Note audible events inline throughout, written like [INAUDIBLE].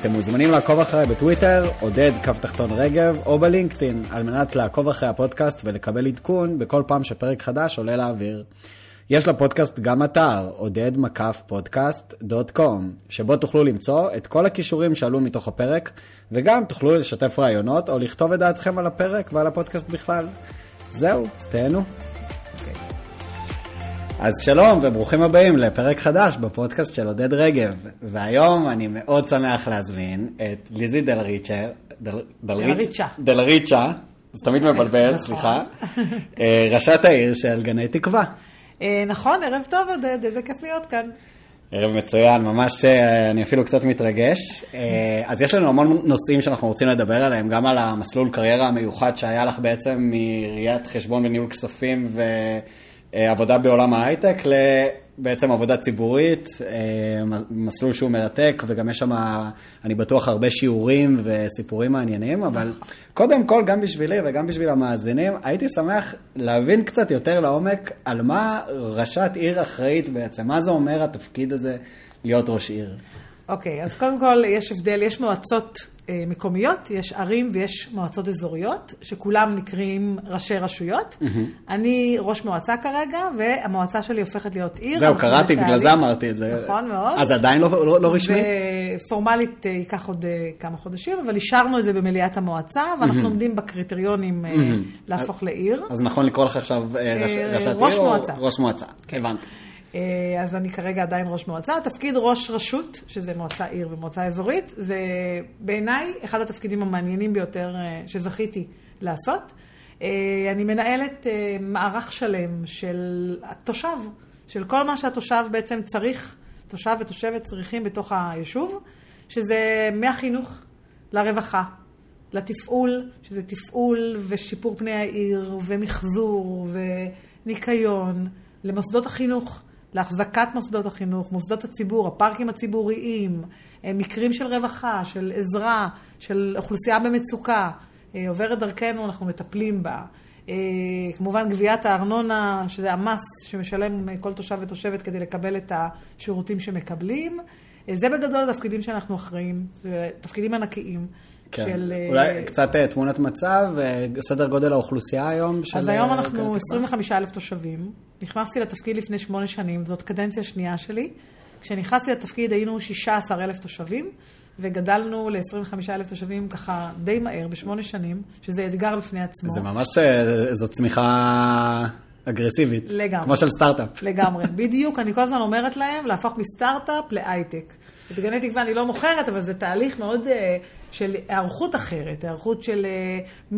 אתם מוזמנים לעקוב אחריי בטוויטר, עודד קו תחתון רגב, או בלינקדאין, על מנת לעקוב אחרי הפודקאסט ולקבל עדכון בכל פעם שפרק חדש עולה לאוויר. יש לפודקאסט גם אתר, עודד מקף פודקאסט דוט קום, שבו תוכלו למצוא את כל הכישורים שעלו מתוך הפרק, וגם תוכלו לשתף רעיונות או לכתוב את דעתכם על הפרק ועל הפודקאסט בכלל. זהו, תהנו. אז שלום וברוכים הבאים לפרק חדש בפודקאסט של עודד רגב. והיום אני מאוד שמח להזמין את ליזי דל ריצ'ה, דל, דלריצ'ה. דל ריצ'ה, זה תמיד מבלבל, נכון. סליחה, [LAUGHS] אה, ראשת העיר של גני תקווה. אה, נכון, ערב טוב עודד, איזה כיף להיות כאן. ערב מצוין, ממש אה, אני אפילו קצת מתרגש. אז יש לנו המון נושאים שאנחנו רוצים לדבר עליהם, גם על המסלול קריירה המיוחד שהיה לך בעצם מראיית חשבון וניהול כספים ועבודה בעולם ההייטק לבעצם עבודה ציבורית, אה, מסלול שהוא מרתק וגם יש שם, אני בטוח, הרבה שיעורים וסיפורים מעניינים, אבל קודם כל, גם בשבילי וגם בשביל המאזינים, הייתי שמח להבין קצת יותר לעומק על מה ראשת עיר אחראית בעצם, מה זה אומר התפקיד הזה להיות ראש עיר. אוקיי, אז קודם כל יש הבדל, יש מועצות אה, מקומיות, יש ערים ויש מועצות אזוריות, שכולם נקראים ראשי רשויות. אני ראש מועצה כרגע, והמועצה שלי הופכת להיות עיר. זהו, קראתי, בגלל. זה אמרתי את זה. נכון מאוד. אז עדיין לא, לא, לא רשמית? ופורמלית אה, ייקח עוד אה, כמה חודשים, אבל אישרנו את זה במליאת המועצה, ואנחנו עומדים בקריטריונים אה, להפוך לעיר. אז נכון לקרוא לך עכשיו אה, ראש, אה, ראשת עיר? ראש מועצה. ראש מועצה, הבנתי. אה, אז אני כרגע עדיין ראש מועצה. תפקיד ראש רשות, שזה מועצה עיר ומועצה אזורית, זה בעיניי אחד התפקידים המעניינים ביותר אה, שזכיתי לעשות. אה, אני מנהלת מערך שלם של התושב, של כל מה שהתושב בעצם צריך, תושב ותושבת צריכים בתוך היישוב, שזה מהחינוך לרווחה, לתפעול, שזה תפעול ושיפור פני העיר, ומחזור, וניקיון, למוסדות החינוך, להחזקת מוסדות החינוך, מוסדות הציבור, הפארקים הציבוריים, אה, מקרים של רווחה, של עזרה, של אוכלוסייה במצוקה, אה, עוברת דרכנו, אנחנו מטפלים בה. אה, כמובן גביית הארנונה, שזה המס שמשלם כל תושב ותושבת כדי לקבל את השירותים שמקבלים. זה בגדול התפקידים שאנחנו אחראים, תפקידים ענקיים. כן. של... אה, אולי קצת אה, תמונת מצב, אה, סדר גודל האוכלוסייה היום של... אז היום אנחנו גני תקווה? 25 אלף תושבים. נכנסתי לתפקיד לפני שמונה שנים, זאת קדנציה שנייה שלי. כשנכנסתי לתפקיד היינו 16 אלף תושבים, וגדלנו ל-25 אלף תושבים ככה די מהר, בשמונה שנים, שזה אתגר בפני עצמו. זה ממש, זו צמיחה אגרסיבית. לגמרי. כמו של סטארט-אפ. לגמרי, בדיוק, אני כל הזמן אומרת להם להפוך מסטארט-אפ להייטק. את גני תקווה אני לא מוכרת, אבל זה תהליך מאוד uh, של היערכות אחרת, היערכות של uh,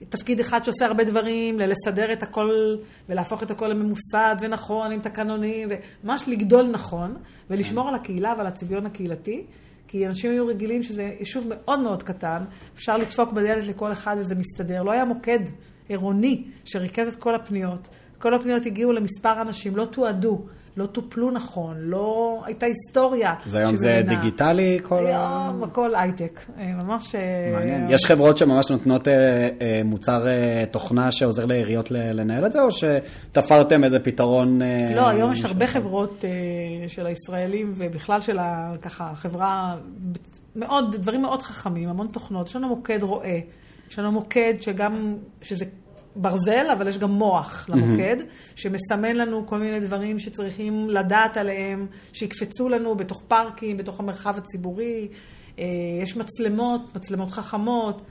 מתפקיד אחד שעושה הרבה דברים, ללסדר את הכל ולהפוך את הכל לממוסד ונכון עם תקנונים, וממש לגדול נכון, ולשמור על הקהילה ועל הצביון הקהילתי. כי אנשים היו רגילים שזה יישוב מאוד מאוד קטן, אפשר לדפוק בדלת לכל אחד וזה מסתדר. לא היה מוקד עירוני שריכז את כל הפניות. כל הפניות הגיעו למספר אנשים, לא תועדו, לא טופלו נכון, לא הייתה היסטוריה. אז היום זה. דיגיטלי כל ה... היום הכל הייטק, אה, ממש... אה, מעניין. יש חברות שממש נותנות אה, מוצר תוכנה שעוזר לעיריות לנהל את זה, או שתפרתם איזה פתרון... לא, היום יש? הרבה חברות של הישראלים ובכלל של ככה, החברה, מאוד, דברים מאוד חכמים, המון תוכנות. יש לנו מוקד רואה, יש לנו מוקד שגם, שזה ברזל, אבל יש גם מוח למוקד, שמסמן לנו כל מיני דברים שצריכים לדעת עליהם, שיקפצו לנו בתוך פארקים, בתוך המרחב הציבורי. אה, יש מצלמות, מצלמות חכמות.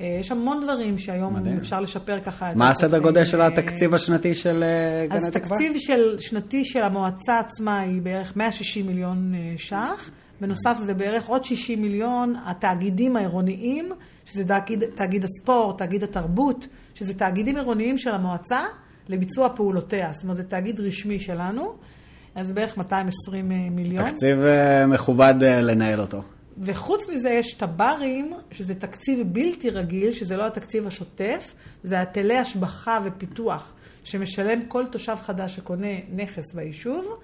אה, יש המון דברים שהיום מדהים. אפשר לשפר ככה. מה הסדר גודל של אה, התקציב השנתי של אה, אז גני תקווה? תקציב של, שנתי של המועצה עצמה היא בערך 160 מיליון אה, ש"ח. בנוסף זה בערך עוד 60 מיליון התאגידים העירוניים, שזה תאגיד, תאגיד הספורט, תאגיד התרבות, שזה תאגידים עירוניים של המועצה לביצוע פעולותיה. זאת אומרת, זה תאגיד רשמי שלנו, אז בערך 220 מיליון. תקציב אה, מכובד אה, לנהל אותו. וחוץ מזה יש טברים, שזה תקציב בלתי רגיל, שזה לא התקציב השוטף, זה היטלי השבחה ופיתוח שמשלם כל תושב חדש שקונה נכס ביישוב,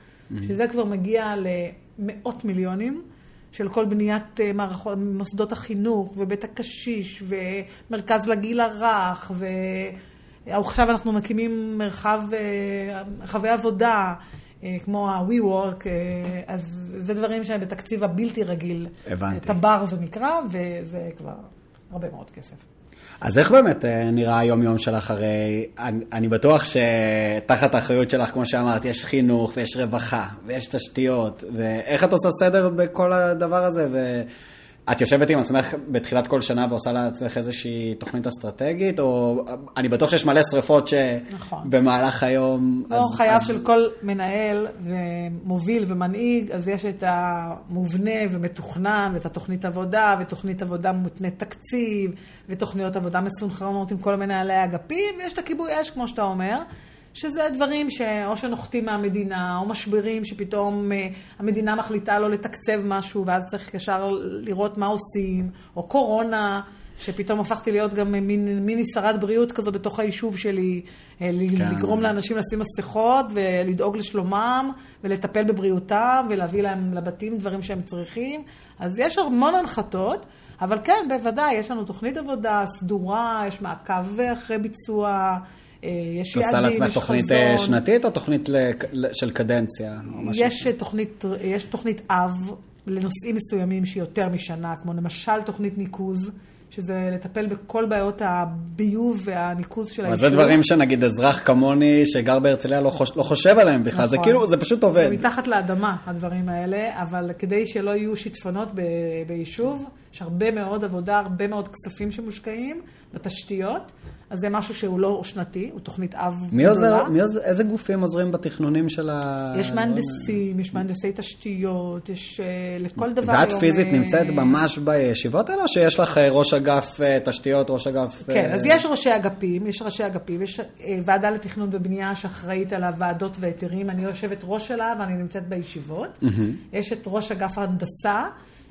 שזה כבר מגיע למאות מיליונים. של כל בניית אה, מערכות, מוסדות החינוך, ובית הקשיש, ומרכז לגיל הרך, ועכשיו אנחנו מקימים מרחב, אה, מרחבי עבודה, אה, כמו ה-WeWork, אה, אז זה דברים שהם בתקציב הבלתי רגיל. הבנתי. טבר זה נקרא, וזה כבר הרבה מאוד כסף. אז איך באמת אה, נראה היום-יום שלך? הרי אני, אני בטוח שתחת האחריות שלך, כמו שאמרת, יש חינוך ויש רווחה ויש תשתיות, ואיך את עושה סדר בכל הדבר הזה? ואת יושבת עם עצמך בתחילת כל שנה ועושה לעצמך איזושהי תוכנית אסטרטגית, או אני בטוח שיש מלא שריפות נכון. שבמהלך היום... או אז- חייו אז- של כל מנהל ומוביל ומנהיג, אז יש את המובנה ומתוכנן, ואת התוכנית עבודה, ותוכנית עבודה מותנית תקציב, ותוכניות עבודה מסונכרנות עם כל מנהלי האגפים, ויש את הכיבוי אש, כמו שאתה אומר, שזה דברים שאו שנוחתים מהמדינה, או משברים שפתאום אה, המדינה מחליטה לא לתקצב משהו, ואז צריך ישר לראות מה עושים, או קורונה. שפתאום הפכתי להיות גם מין, מיני שרת בריאות כזו בתוך היישוב שלי, אה, כן. לגרום לאנשים לשים מסכות ולדאוג לשלומם ולטפל בבריאותם ולהביא להם לבתים דברים שהם צריכים. אז יש המון הנחתות, אבל כן, בוודאי, יש לנו תוכנית עבודה סדורה, יש מעקב אחרי ביצוע, אה, יש את עושה יעדים, לעצמך יש תוכנית אה, חזון. שנתית או תוכנית של קדנציה? יש תוכנית, יש תוכנית אב לנושאים מסוימים שהיא יותר משנה, כמו למשל תוכנית ניקוז, שזה לטפל בכל בעיות הביוב והניקוז של אבל היישוב. זה דברים שנגיד אזרח כמוני שגר בהרצליה לא, חוש, לא חושב עליהם בכלל, זה נכון. כאילו, זה פשוט עובד. זה מתחת לאדמה, הדברים האלה, אבל כדי שלא יהיו שיטפונות ב- ביישוב, יש הרבה מאוד עבודה, הרבה מאוד כספים שמושקעים בתשתיות, אז זה משהו שהוא לא שנתי, הוא תוכנית אב מי עוזר, גדולה. מי עוזר, איזה גופים עוזרים בתכנונים של ה... יש מהנדסים, יש מהנדסי תשתיות, יש אה, לכל דבר ואת היום, פיזית אה, נמצאת ממש בישיבות האלה, או שיש לך אה, ראש אגף אה, תשתיות, ראש אגף... כן, אז יש ראשי אגפים, יש ראשי אגפים, יש ועדה לתכנון ובנייה שאחראית על הוועדות והיתרים, אני יושבת ראש שלה ואני נמצאת בישיבות. יש את ראש אגף ההנדסה,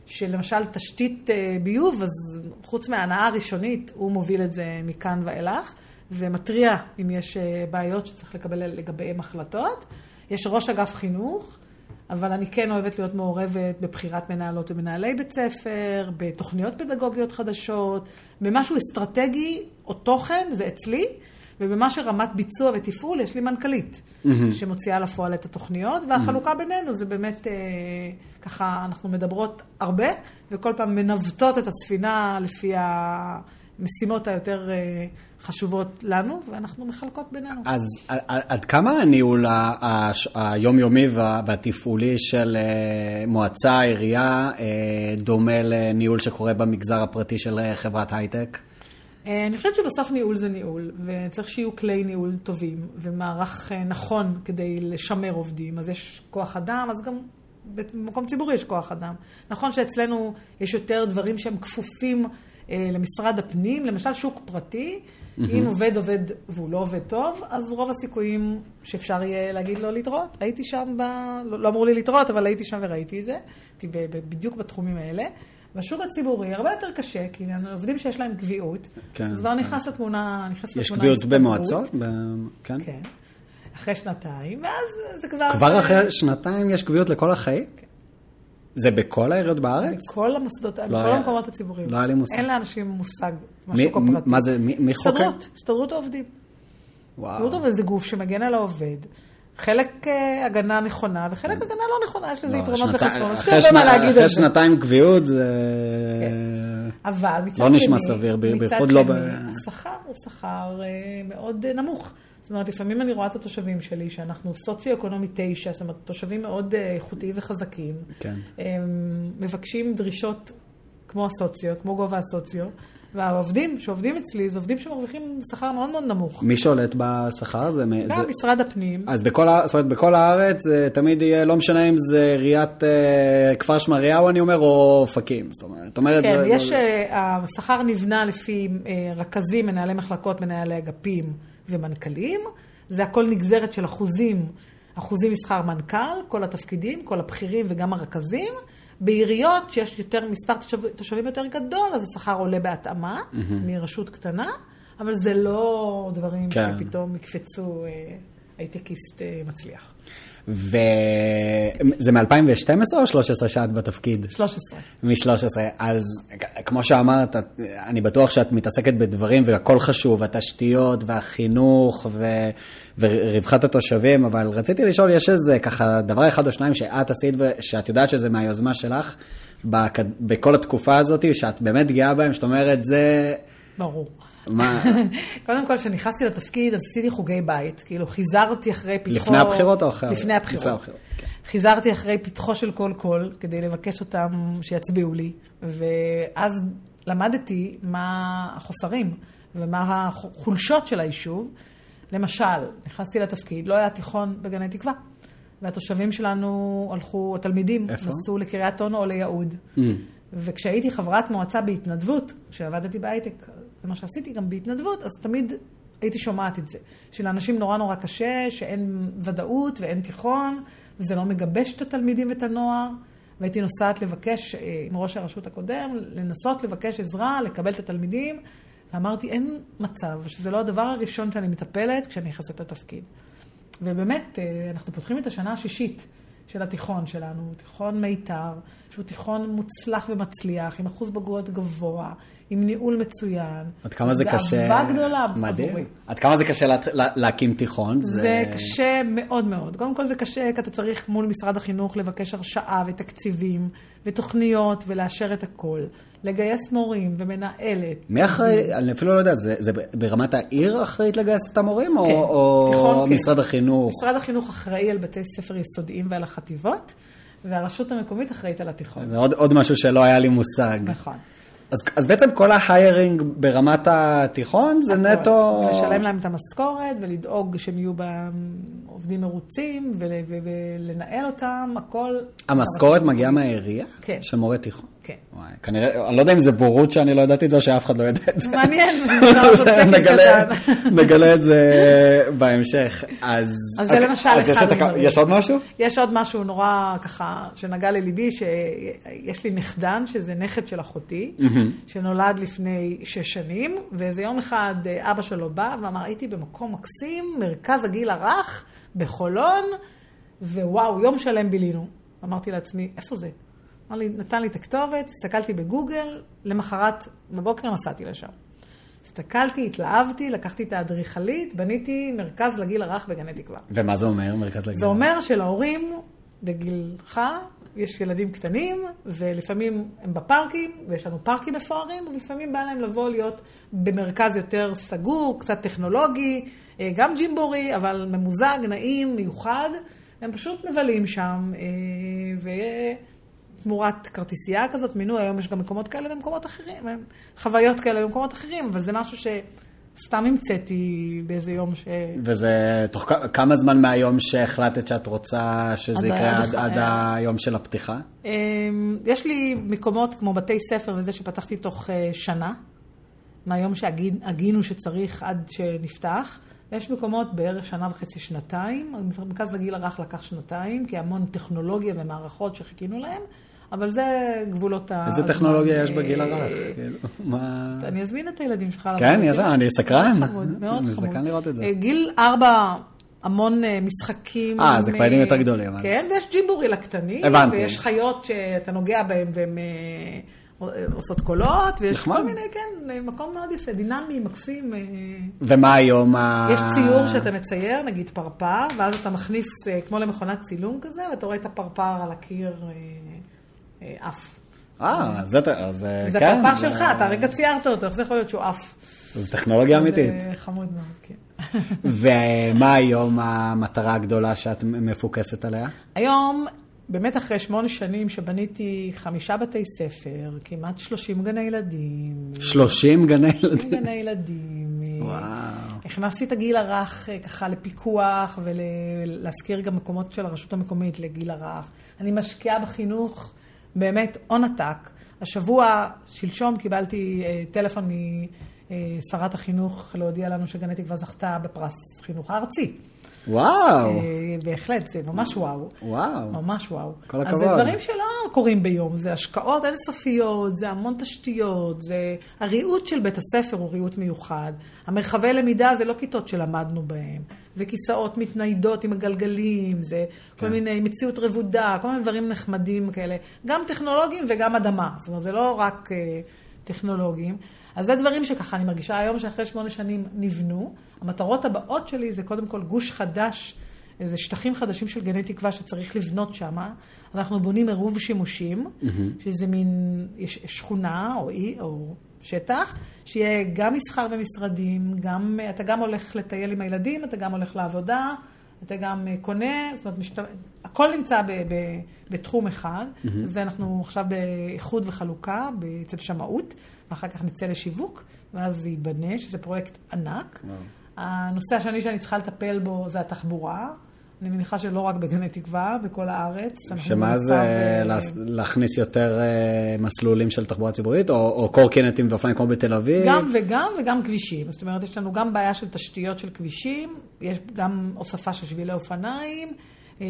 שלמשל תשתית אה, ביוב, אז חוץ מההנאה הראשונית, הוא מוביל את זה מכאן ואילך, ומתריע אם יש אה, בעיות שצריך לקבל לגביהם החלטות. יש ראש אגף חינוך. אבל אני כן אוהבת להיות מעורבת בבחירת מנהלות ומנהלי בית ספר, בתוכניות פדגוגיות חדשות, במשהו אסטרטגי או תוכן, זה אצלי, ובמה שרמת ביצוע ותפעול, יש לי מנכ"לית, שמוציאה לפועל את התוכניות, והחלוקה בינינו זה באמת, אה, ככה, אנחנו מדברות הרבה, וכל פעם מנווטות את הספינה לפי המשימות היותר אה, חשובות לנו, ואנחנו מחלקות בינינו. אז עד כמה הניהול היומיומי וה- והתפעולי של אה, מועצה, עירייה, אה, דומה לניהול שקורה במגזר הפרטי של אה, חברת הייטק? אה, אני חושבת שבסוף ניהול זה ניהול, וצריך שיהיו כלי ניהול טובים, ומערך אה, נכון כדי לשמר עובדים. אז יש כוח אדם, אז גם במקום ציבורי יש כוח אדם. נכון שאצלנו יש יותר דברים שהם כפופים אה, למשרד הפנים, למשל שוק פרטי, אם עובד עובד והוא לא עובד טוב, אז רוב הסיכויים שאפשר יהיה להגיד לו להתראות. הייתי שם, ב... לא, לא אמרו לי להתראות, אבל הייתי שם וראיתי את זה. הייתי ב- בדיוק בתחומים האלה. בשוק הציבורי הרבה יותר קשה, כי עובדים שיש להם קביעות, כן. אז כבר נכנס לתמונה, נכנס יש לתמונה קביעות הסתברות. במועצות? ב- כן. כן. אחרי שנתיים, ואז זה כבר... כבר אחרי שנתיים יש קביעות לכל החיים? זה בכל העיריות בארץ? בכל המוסדות, בכל היה- המקומות הציבוריים. לא היה לי מושג. אין לאנשים מושג מי- מהשוק הפרטי. מה זה, מי- מי חוקר? הסתדרות, הסתדרות העובדים. וואו. הסתדרות העובדים זה גוף שמגן על העובד. חלק אה, הגנה נכונה, וחלק הגנה לא נכונה, יש לזה לא, יתרונות וחסרונות. אחרי. שנתיים קביעות זה... אבל מצד לא נשמע סביר, בייחוד לא ב- השכר הוא שכר אה, מאוד אה, נמוך. זאת אומרת, לפעמים אני רואה את התושבים שלי, שאנחנו סוציו-אקונומי 9, זאת אומרת, תושבים מאוד איכותיים וחזקים. כן. מבקשים דרישות כמו הסוציו, כמו גובה הסוציו, והעובדים שעובדים אצלי, זה עובדים שמרוויחים שכר מאוד מאוד נמוך. מי שולט בשכר הזה? מ- גם זה- משרד הפנים, אז בכל, זאת אומרת, בכל הארץ זה תמיד יהיה, לא משנה אם זה עיריית אה, כפר שמריהו, אני אומר, או אופקים. זאת אומרת, אומרת... כן, זה- יש, זה- אה, השכר נבנה לפי אה, רכזים, מנהלי מחלקות, מנהלי אגפים ומנכ"לים. זה הכל נגזרת של אחוזים, אחוזים משכר מנכ"ל, כל התפקידים, כל הבכירים וגם הרכזים. בעיריות, שיש יותר, מספר תושב, תושבים יותר גדול, אז השכר עולה בהתאמה מרשות קטנה, אבל זה לא דברים כן. שפתאום יקפצו אה, הייטקיסט אה, מצליח. וזה מ-2012 או 13 שאת בתפקיד? 13. מ-13. אז כמו שאמרת, אני בטוח שאת מתעסקת בדברים והכל חשוב, התשתיות והחינוך ו... ורווחת התושבים, אבל רציתי לשאול, יש איזה ככה דבר אחד או שניים שאת עשית ושאת יודעת שזה מהיוזמה שלך בק... בכל התקופה הזאת, שאת באמת גאה בהם, שאת אומרת, זה... ברור. מה? [LAUGHS] קודם כל, כשנכנסתי לתפקיד, אז עשיתי חוגי בית. כאילו, חיזרתי אחרי פתחו... לפני הבחירות או אחרי? לפני הבחירות. לפני הבחירות, כן. חיזרתי אחרי פתחו של כל קול, כדי לבקש אותם שיצביעו לי, ואז למדתי מה החוסרים ומה החולשות של היישוב. למשל, נכנסתי לתפקיד, לא היה תיכון בגני תקווה. והתושבים שלנו הלכו, התלמידים, איפה? נסעו לקריית אונו או ליהוד. Mm. וכשהייתי חברת מועצה בהתנדבות, כשעבדתי בהייטק, זה מה שעשיתי גם בהתנדבות, אז תמיד הייתי שומעת את זה. שלאנשים נורא נורא קשה, שאין ודאות ואין תיכון, וזה לא מגבש את התלמידים ואת הנוער. והייתי נוסעת לבקש, אה, עם ראש הרשות הקודם, לנסות לבקש עזרה, לקבל את התלמידים, ואמרתי, אין מצב, שזה לא הדבר הראשון שאני מטפלת כשאני נכנסת לתפקיד. ובאמת, אה, אנחנו פותחים את השנה השישית. של התיכון שלנו, תיכון מיתר, שהוא תיכון מוצלח ומצליח, עם אחוז בגרויות גבוה, עם ניהול מצוין. עד כמה זה קשה... ואהבה גדולה מדהים. עבורי. עד כמה זה קשה לה, לה, להקים תיכון? זה... זה קשה מאוד מאוד. קודם כל זה קשה, כי אתה צריך מול משרד החינוך לבקש הרשאה ותקציבים ותוכניות ולאשר את הכל. לגייס מורים ומנהלת. מי אחראי, אני אפילו לא יודע, זה, זה ברמת העיר אחראית לגייס את המורים, כן, או, או תיכון, משרד כן. החינוך? משרד החינוך אחראי על בתי ספר יסודיים ועל החטיבות, והרשות המקומית אחראית על התיכון. זה עוד, עוד משהו שלא היה לי מושג. נכון. אז, אז בעצם כל ההיירינג ברמת התיכון זה הכל. נטו... לשלם להם את המשכורת ולדאוג שהם יהיו עובדים מרוצים ולנהל אותם, הכל. המשכורת מגיעה מהעירייה? כן. של מורה תיכון? כן. וואי, כנראה, אני לא יודע אם זה בורות שאני לא ידעתי את זה, או שאף אחד לא יודע את זה. מעניין, [LAUGHS] נגלה, נגלה את זה בהמשך. אז, אז זה למשל אז אחד הדברים. יש עוד משהו? יש עוד משהו נורא ככה, שנגע לליבי, שיש לי נכדן, שזה נכד של אחותי, שנולד לפני שש שנים, ואיזה יום אחד אבא שלו בא ואמר, הייתי במקום מקסים, מרכז הגיל הרך, בחולון, ווואו, יום שלם בילינו. אמרתי לעצמי, איפה זה? אמר לי, נתן לי את הכתובת, הסתכלתי בגוגל, למחרת בבוקר נסעתי לשם. הסתכלתי, התלהבתי, לקחתי את האדריכלית, בניתי מרכז לגיל הרך בגני תקווה. ומה זה אומר, מרכז לגיל הרך? זה אומר שלהורים, בגילך, יש ילדים קטנים, ולפעמים הם בפארקים, ויש לנו פארקים מפוארים, ולפעמים בא להם לבוא להיות במרכז יותר סגור, קצת טכנולוגי, אה, גם ג'ימבורי, אבל ממוזג, נעים, מיוחד. הם פשוט מבלים שם, אה, ו... תמורת כרטיסייה כזאת, מינוי, היום יש גם מקומות כאלה במקומות אחרים, חוויות כאלה במקומות אחרים, אבל זה משהו שסתם המצאתי באיזה יום ש... וזה תוך כמה זמן מהיום שהחלטת שאת רוצה שזה יקרה עד, עד היום של הפתיחה? אמ, יש לי מקומות כמו בתי ספר וזה שפתחתי תוך אה, שנה, מהיום שהגינו שצריך עד שנפתח. יש מקומות בערך שנה וחצי, שנתיים. מרכז לגיל הרך לקח שנתיים, כי המון טכנולוגיה ומערכות שחיכינו להם. אבל זה גבולות ה... איזה טכנולוגיה יש בגיל הרך? כאילו, אני אזמין את הילדים שלך. כן, אני סקרן. מאוד חמוד. אני סקרן לראות את זה. אה, גיל ארבע, המון אה, משחקים. אה, זה כבר ילדים יותר גדולים. כן, ויש ג'ימבורי לקטנים. הבנתי. ויש חיות שאתה נוגע בהן והן אה, עושות קולות, ויש כל מיני, כן, מקום מאוד יפה, דינמי, מקסים. ומה היום ה... יש ציור שאתה מצייר, נגיד פרפר, ואז אתה מכניס, כמו למכונת צילום כזה, ואתה רואה את הפרפר על הקיר. עף. אה, זה, זה, זה כן. זה פרפר שלך, אתה הרגע ציירת אותו, איך זה יכול להיות שהוא עף? זו טכנולוגיה אמיתית. חמוד מאוד, כן. ומה היום המטרה הגדולה שאת מפוקסת עליה? היום, באמת אחרי שמונה שנים שבניתי חמישה בתי ספר, כמעט שלושים גני ילדים. שלושים גני ילדים? שלושים גני ילדים. וואו. הכנסתי את הגיל הרך ככה לפיקוח ולהזכיר גם מקומות של הרשות המקומית לגיל הרך. אני משקיעה בחינוך. באמת הון עתק. השבוע, שלשום, קיבלתי אה, טלפון משרת החינוך להודיע לנו שגני תקווה זכתה בפרס חינוך הארצי. וואו. אה, בהחלט, זה ממש וואו. וואו. ממש וואו. כל הכבוד. אז זה דברים שלא, קורים ביום, זה השקעות אינסופיות, זה המון תשתיות, זה... הריהוט של בית הספר הוא ריהוט מיוחד. המרחבי למידה זה לא כיתות שלמדנו בהם, זה כיסאות מתניידות עם הגלגלים, זה כן. כל מיני מציאות רבודה, כל מיני דברים נחמדים כאלה, גם טכנולוגיים וגם אדמה, זאת אומרת, זה לא רק uh, טכנולוגיים. אז זה דברים שככה אני מרגישה היום שאחרי שמונה שנים נבנו. המטרות הבאות שלי זה קודם כל גוש חדש. איזה שטחים חדשים של גני תקווה שצריך לבנות שם. אנחנו בונים עירוב שימושים, mm-hmm. שזה מין שכונה או אי או שטח, שיהיה גם מסחר ומשרדים, גם, אתה גם הולך לטייל עם הילדים, אתה גם הולך לעבודה, אתה גם קונה, זאת אומרת, משת... הכל נמצא ב, ב, בתחום אחד, mm-hmm. ואנחנו עכשיו באיחוד וחלוקה אצל שמאות, ואחר כך נצא לשיווק, ואז זה ייבנה, שזה פרויקט ענק. Wow. הנושא השני שאני צריכה לטפל בו זה התחבורה. אני מניחה שלא רק בגני תקווה, בכל הארץ. שמה זה ו... אה, להכניס יותר אה, מסלולים של תחבורה ציבורית, או, או קורקינטים ואופניים כמו בתל אביב? גם וגם וגם כבישים. זאת אומרת, יש לנו גם בעיה של תשתיות של כבישים, יש גם הוספה של שבילי אופניים, אה,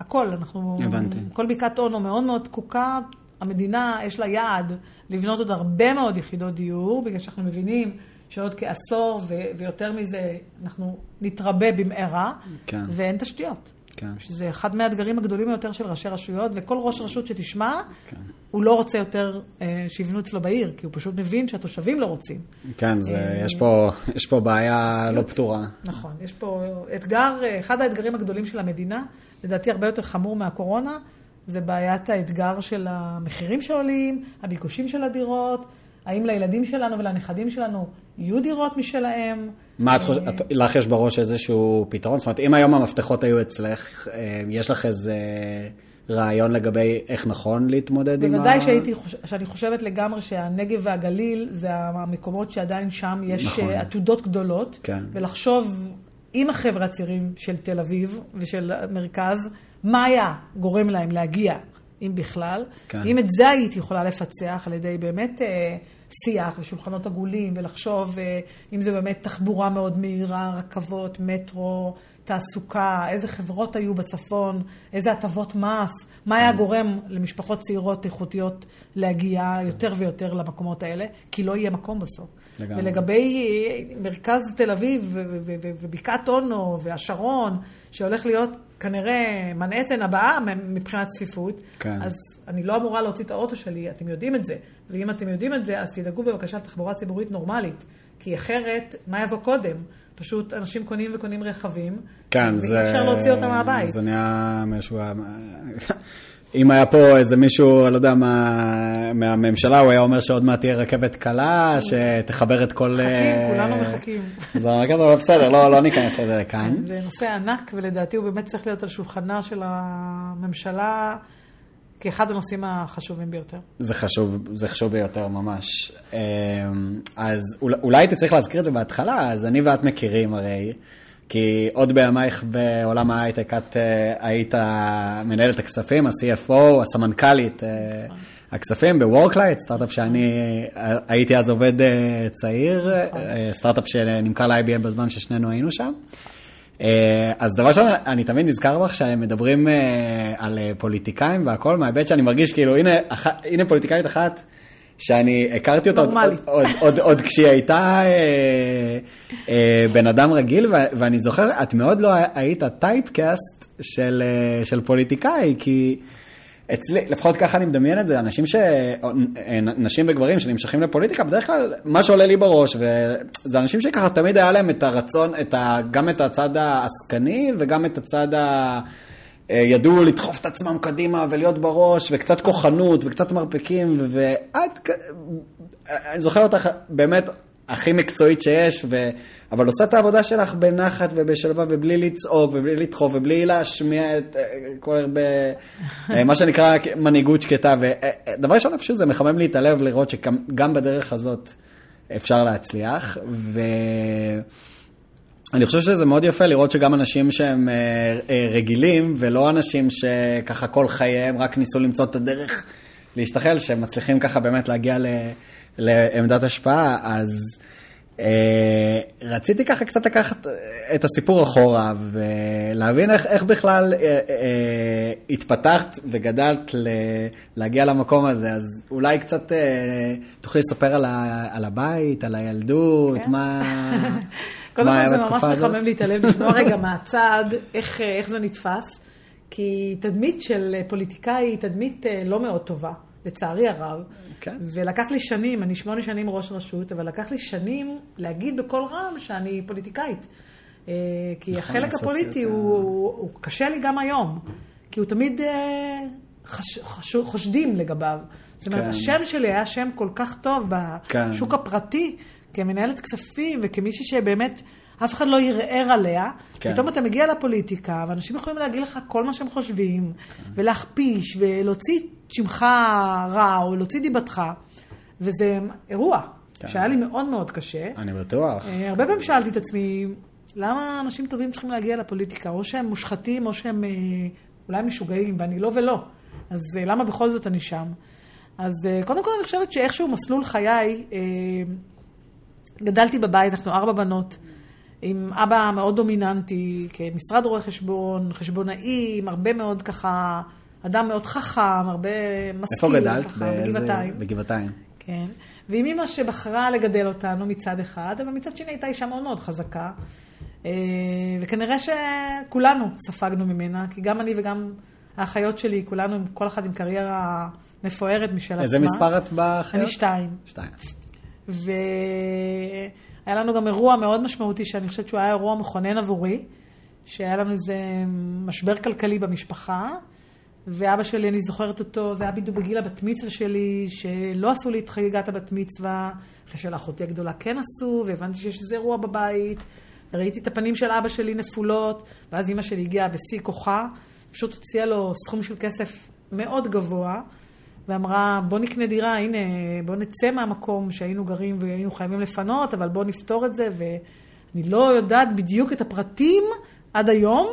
הכל, אנחנו... הבנתי. כל בקעת אונו מאוד מאוד פקוקה. המדינה, יש לה יעד לבנות עוד הרבה מאוד יחידות דיור, בגלל שאנחנו מבינים שעוד כעשור ו- ויותר מזה אנחנו נתרבה במהרה, כן. ואין תשתיות. כן. שזה אחד מהאתגרים הגדולים ביותר של ראשי רשויות, וכל ראש רשות שתשמע, כן. הוא לא רוצה יותר אה, שיבנו אצלו בעיר, כי הוא פשוט מבין שהתושבים לא רוצים. כן, זה, אה, יש, פה, יש פה בעיה לא פתורה. נכון, יש פה אתגר, אה, אחד האתגרים הגדולים של המדינה, לדעתי הרבה יותר חמור מהקורונה, זה בעיית האתגר של המחירים שעולים, הביקושים של הדירות, האם לילדים שלנו ולנכדים שלנו יהיו דירות משלהם. מה את חושבת, לך יש בראש איזשהו פתרון? זאת אומרת, אם היום המפתחות היו אצלך, אה, יש לך איזה רעיון לגבי איך נכון להתמודד עם ה... בוודאי שהייתי, שאני חושבת לגמרי שהנגב והגליל זה המקומות שעדיין שם יש נכון. אה, עתודות גדולות. כן. ולחשוב עם החבר'ה הצעירים של תל אביב ושל המרכז, מה היה גורם להם להגיע, אם בכלל. כן. אם את זה הייתי יכולה לפצח על ידי באמת... אה, שיח ושולחנות עגולים ולחשוב אה, אם זה באמת תחבורה מאוד מהירה, רכבות, מטרו, תעסוקה, איזה חברות היו בצפון, איזה הטבות מס, מה היה גורם למשפחות צעירות איכותיות להגיע יותר ויותר למקומות האלה, כי לא יהיה מקום בסוף. לגמרי. ולגבי מרכז תל אביב ובקעת אונו והשרון, שהולך להיות כנראה מנהטן הבאה מבחינת צפיפות, כן. אז אני לא אמורה להוציא את האוטו שלי, אתם יודעים את זה. ואם אתם יודעים את זה, אז תדאגו בבקשה לתחבורה ציבורית נורמלית. כי אחרת, מה יבוא קודם? פשוט אנשים קונים וקונים רכבים, כן, זה... ואי אפשר להוציא אותם מהבית. זה נהיה משהו... [LAUGHS] אם היה פה איזה מישהו, לא יודע מה, מהממשלה, הוא היה אומר שעוד מעט תהיה רכבת קלה, שתחבר את כל... מחכים, אה, כולנו מחכים. [LAUGHS] זה רכבת, אבל בסדר, לא, לא ניכנס לזה [LAUGHS] כאן. זה נושא ענק, ולדעתי הוא באמת צריך להיות על שולחנה של הממשלה. כאחד הנושאים החשובים ביותר. זה חשוב, זה חשוב ביותר ממש. אמ, אז אולי הייתי צריך להזכיר את זה בהתחלה, אז אני ואת מכירים הרי, כי עוד בימייך בעולם ההייטק את אה, היית מנהלת הכספים, ה-CFO, הסמנכ"לית אה, הכספים ב-Worklight, סטארט-אפ שאני אה, הייתי אז עובד צעיר, נכון. סטארט-אפ שנמכר ל-IBM בזמן ששנינו היינו שם. אה, אז דבר ראשון, אני תמיד נזכר בך שהם מדברים אה, על אה, פוליטיקאים והכל, מההיבט שאני מרגיש כאילו, הנה, הנה פוליטיקאית אחת. שאני הכרתי אותה עוד, עוד, עוד, עוד כשהיא הייתה אה, אה, בן אדם רגיל, ואני זוכר, את מאוד לא היית טייפקאסט של, של פוליטיקאי, כי אצלי, לפחות ככה אני מדמיין את זה, אנשים ש... נשים וגברים שנמשכים לפוליטיקה, בדרך כלל מה שעולה לי בראש, וזה אנשים שככה תמיד היה להם את הרצון, את ה... גם את הצד העסקני וגם את הצד ה... אה, ידעו לדחוף את עצמם קדימה ולהיות בראש, וקצת כוחנות וקצת מרפקים, ואת, אני זוכר אותך באמת הכי מקצועית שיש, ו... אבל עושה את העבודה שלך בנחת ובשלווה ובלי לצעוק ובלי לדחוף ובלי להשמיע את אה, כל הרבה, אה, מה שנקרא מנהיגות שקטה. ודבר ראשון, פשוט זה מחמם לי את הלב לראות שגם בדרך הזאת אפשר להצליח. ואני חושב שזה מאוד יפה לראות שגם אנשים שהם אה, רגילים, ולא אנשים שככה כל חייהם רק ניסו למצוא את הדרך להשתחל, שהם מצליחים ככה באמת להגיע לעמדת השפעה, אז... אה, רציתי ככה קצת לקחת את הסיפור אחורה ולהבין איך, איך בכלל אה, אה, התפתחת וגדלת ל, להגיע למקום הזה, אז אולי קצת אה, תוכלי לספר על, ה, על הבית, על הילדות, כן. מה... [LAUGHS] קודם כל זה ממש? מחמם לי את הלב לשמוע רגע מהצד איך, אה, איך זה נתפס, כי תדמית של אה, פוליטיקאי היא תדמית אה, לא מאוד טובה, לצערי הרב. כן. ולקח לי שנים, אני שמונה שנים ראש רשות, אבל לקח לי שנים להגיד בקול רם שאני פוליטיקאית. אה, כי החלק לעשות הפוליטי. הוא, הוא, הוא קשה לי גם היום, כי הוא תמיד אה, חש, חש, חושדים לגביו. זאת אומרת, כן. השם שלי היה שם כל כך טוב כן. בשוק הפרטי, כמנהלת כספים וכמישהי שבאמת אף אחד לא ערער עליה. כן. פתאום אתה מגיע לפוליטיקה, ואנשים יכולים להגיד לך כל מה שהם חושבים, ולהכפיש, ולהוציא שמך רע, או להוציא דיבתך, וזה אירוע כן. שהיה לי מאוד מאוד קשה. אני בטוח. אה, הרבה פעמים שאלתי את עצמי, למה אנשים טובים צריכים להגיע לפוליטיקה? או שהם מושחתים, או שהם אה, אולי משוגעים, ואני לא ולא. אז אה, למה בכל זאת אני שם? אז קודם כל אני חושבת שאיכשהו מסלול חיי, גדלתי בבית, אנחנו ארבע בנות, עם אבא מאוד דומיננטי, כמשרד רואי חשבון, חשבונאי, עם הרבה מאוד ככה, אדם מאוד חכם, הרבה משכיל. איפה גדלת? באיזה- בגבעתיים. בגבעתיים. כן. ועם אימא שבחרה לגדל אותנו מצד אחד, אבל מצד שני הייתה אישה מאוד מאוד חזקה. אה, וכנראה שכולנו ספגנו ממנה, כי גם אני וגם האחיות שלי, כולנו, כל אחת עם קריירה מפוארת משל איזה עצמה. מספר את באחיות? אני שתיים. שתיים. והיה לנו גם אירוע מאוד משמעותי, שאני חושבת שהוא היה אירוע מכונן עבורי, שהיה לנו איזה משבר כלכלי במשפחה, ואבא שלי, אני זוכרת אותו, זה היה בדיוק בגיל הבת מצווה שלי, שלא עשו לי את חגיגת הבת מצווה, אחרי שלאחותי הגדולה כן עשו, והבנתי שיש איזה אירוע בבית, וראיתי את הפנים של אבא שלי נפולות, ואז אימא שלי הגיעה בשיא כוחה, פשוט הוציאה לו סכום של כסף מאוד גבוה, ואמרה, בוא נקנה דירה, הנה, בוא נצא מהמקום שהיינו גרים והיינו חייבים לפנות, אבל בוא נפתור את זה, ואני לא יודעת בדיוק את הפרטים עד היום,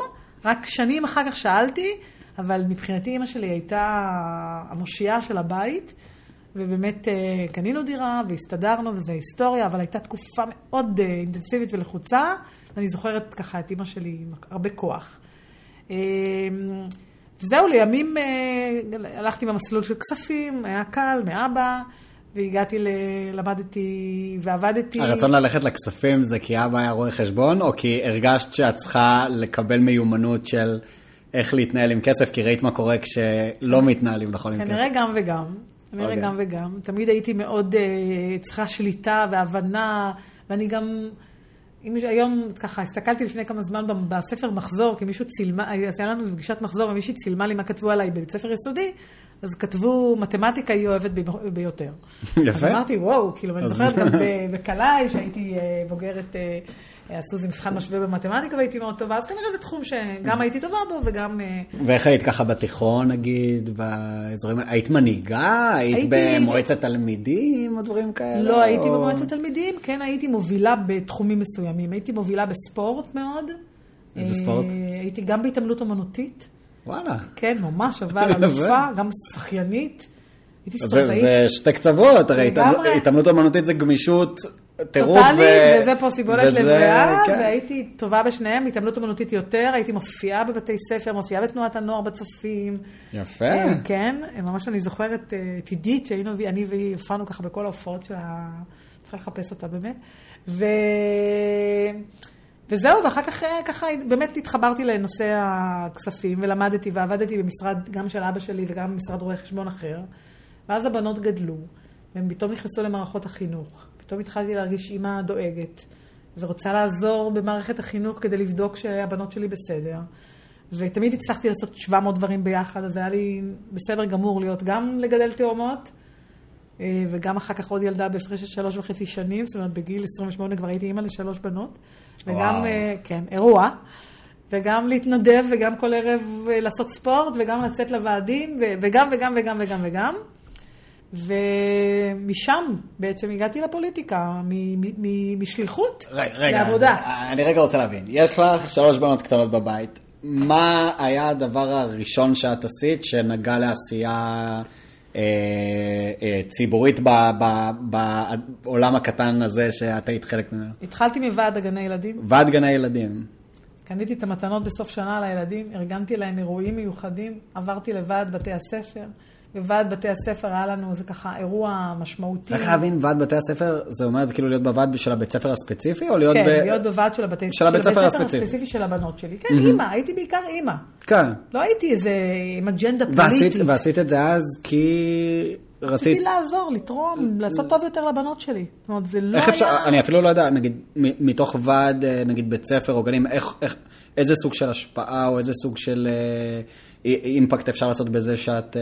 רק שנים אחר כך שאלתי, אבל מבחינתי אימא שלי הייתה המושיעה של הבית, ובאמת אה, קנינו דירה והסתדרנו, וזו היסטוריה, אבל הייתה תקופה מאוד אה, אינטנסיבית ולחוצה, ואני זוכרת ככה את אימא שלי עם הרבה כוח. אה, זהו, לימים אה, הלכתי במסלול של כספים, היה קל, מאבא, והגעתי, ל... למדתי ועבדתי. הרצון ללכת לכספים זה כי אבא היה רואה חשבון, או כי הרגשת שאת צריכה לקבל מיומנות של איך להתנהל עם כסף, כי ראית מה קורה כשלא מתנהלים נכון עם כסף? כנראה גם וגם. כנראה אוקיי. גם וגם. תמיד הייתי מאוד uh, צריכה שליטה והבנה, ואני גם, אם יש- היום, ככה, הסתכלתי לפני כמה זמן בספר מחזור, כי מישהו צילמה, הייתה לנו איזו פגישת מחזור, ומישהי צילמה לי מה כתבו עליי בבית ספר יסודי, אז כתבו, מתמטיקה היא אוהבת ביותר. [LAUGHS] אז יפה. אמרתי, וואו, כאילו, ואני אז- זוכרת גם [LAUGHS] בקלעי, שהייתי אה, בוגרת, אה, עשו איזה מבחן משווה במתמטיקה והייתי מאוד טובה, אז כנראה זה תחום שגם הייתי טובה בו וגם... אה, ואיך היית ככה בתיכון, נגיד, באזורים? היית מנהיגה? היית הייתי- במועצת תלמידים, או דברים כאלה? לא הייתי במועצת תלמידים, כן הייתי מובילה בתחומים מסוימים. הייתי מובילה בספורט מאוד. איזה אה, ספורט? הייתי גם בהתעמלות אומנותית, וואלה. כן, ממש, אבל. [LAUGHS] אלופה, גם שחיינית. הייתי ספורטאית. זה שתי קצוות, הרי. התעמלות- התעמלות אומנותית זה גמישות, טירוף. טוטאלי, ו- וזה פה סיבולת וזה- לבריאה, כן. והייתי טובה בשניהם, התעמלות אומנותית יותר, הייתי מופיעה בבתי ספר, מופיעה בתנועת הנוער בצופים. יפה. אה, כן, ממש אני זוכרת אה, את עידית, שהיינו, אני והיא הופענו ככה בכל ההופעות של ה... צריכה לחפש אותה באמת. ו... וזהו, ואחר כך אה, ככה באמת התחברתי לנושא הכספים, ולמדתי ועבדתי במשרד, גם של אבא שלי וגם במשרד רואי חשבון אחר. ואז הבנות גדלו, והן פתאום נכנסו למערכות החינוך. פתאום התחלתי להרגיש אימא דואגת, ורוצה לעזור במערכת החינוך כדי לבדוק שהבנות שלי בסדר. ותמיד הצלחתי לעשות 700 דברים ביחד, אז היה לי בסדר גמור להיות גם לגדל תאומות, אה, וגם אחר כך עוד ילדה בהפרש של שלוש וחצי שנים, זאת אומרת בגיל 28 כבר הייתי אימא לשלוש בנות. וגם, וואו. אה, כן, אירוע. וגם להתנדב, וגם כל ערב אה, לעשות ספורט, וגם לצאת לוועדים, ו- וגם וגם וגם וגם וגם. ומשם בעצם הגעתי לפוליטיקה, משליחות רגע, רגע, לעבודה. אז אני רגע רוצה להבין. יש לך שלוש בנות קטנות בבית. מה היה הדבר הראשון שאת עשית שנגע לעשייה אה, אה, ציבורית ב- ב- בעולם הקטן הזה שאת היית חלק ממנו? התחלתי מוועד הגני ילדים, ועד גני ילדים. קניתי את המתנות בסוף שנה לילדים, ארגנתי להם אירועים מיוחדים, עברתי לוועד בתי הספר. בוועד בתי הספר היה לנו איזה ככה אירוע משמעותי. רק להבין, ועד בתי הספר, זה אומר כאילו להיות בוועד של הבית ספר הספציפי, או להיות כן, ב... להיות בוועד של הבתי של הבית ספר הספציפי. הספציפי של הבנות שלי. כן, אימא, הייתי בעיקר אימא. כן. לא הייתי איזה עם אג'נדה פוליטית. ועשית את זה אז כי רצית... רציתי לעזור, לתרום, לעשות טוב יותר לבנות שלי. זאת אומרת, זה לא איך אפשר, היה... אני אפילו לא יודע, נגיד, מתוך ועד, אה, נגיד בית ספר או גנים, איך, איך, איזה סוג של השפעה או איזה סוג של אה, אימפקט אפשר לעשות בזה שאת אה,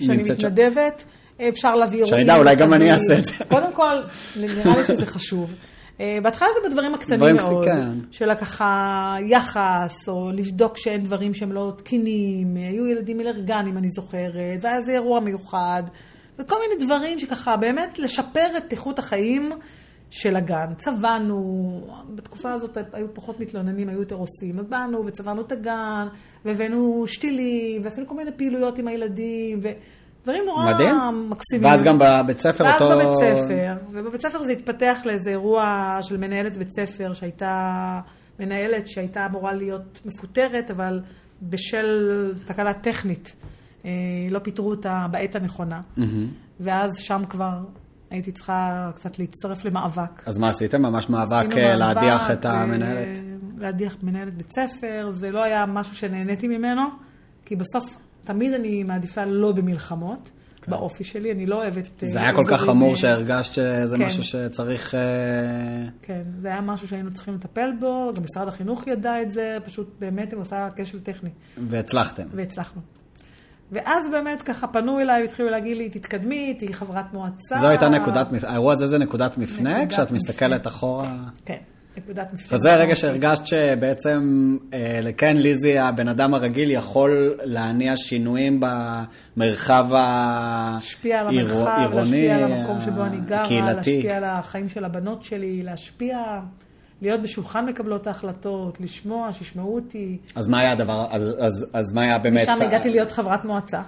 שאני נמצאת שם? מתנדבת, אפשר להביא אירועים. שאני אדע, אולי גם אני. אעשה את זה. קודם כל, נראה לי שזה חשוב. אה, בהתחלה זה בדברים הקטנים דברים מאוד, כן. של ככה יחס, או לבדוק שאין דברים שהם לא תקינים, היו ילדים אלרגנים, אני זוכרת, והיה איזה אירוע מיוחד, וכל מיני דברים שככה באמת לשפר את איכות החיים של הגן. צבענו, בתקופה הזאת היו פחות מתלוננים, היו יותר עושים, אז באנו וצבענו את הגן, והבאנו שתילים, ועשינו כל מיני פעילויות עם הילדים, ודברים נורא מדהים. מקסימים. ואז גם בבית ספר ואז אותו... בבית ספר, ובבית ספר זה התפתח לאיזה אירוע של מנהלת בית ספר שהייתה, מנהלת שהייתה אמורה להיות מפוטרת, אבל בשל תקלה טכנית, אה, לא פיטרו אותה בעת הנכונה. ואז שם כבר הייתי צריכה קצת להצטרף למאבק. אז מה עשיתם? ממש מאבק להדיח את אה, המנהלת? להדיח מנהלת בית ספר, זה לא היה משהו שנהניתי ממנו, כי בסוף תמיד אני מעדיפה לא במלחמות, באופי שלי, אני לא אוהבת... אה, זה היה כל כך חמור שהרגשת שזה כן. משהו שצריך... אה, כן, זה היה משהו שהיינו צריכים לטפל בו, גם משרד החינוך ידע את זה, פשוט באמת הם עושה כשל טכני, והצלחתם. והצלחנו. ואז באמת ככה פנו אליי והתחילו להגיד לי, תתקדמי, תהיי חברת מועצה. זו הייתה נקודת, האירוע הזה זה נקודת מפנה, נקודת כשאת מפנה. מסתכלת אחורה. כן, נקודת מפתח. אז זה הרגע שהרגשת שבעצם, כן, ליזי, הבן אדם הרגיל, יכול להניע שינויים במרחב להשפיע על המרחב, העירוני, להשפיע על המקום שבו אני גרה, הקהילתי. להשפיע על החיים של הבנות שלי, להשפיע, להיות בשולחן מקבלות ההחלטות, לשמוע, שישמעו אותי. אז מה היה הדבר, אז, אז, אז מה היה באמת... משם הגעתי להיות חברת מועצה.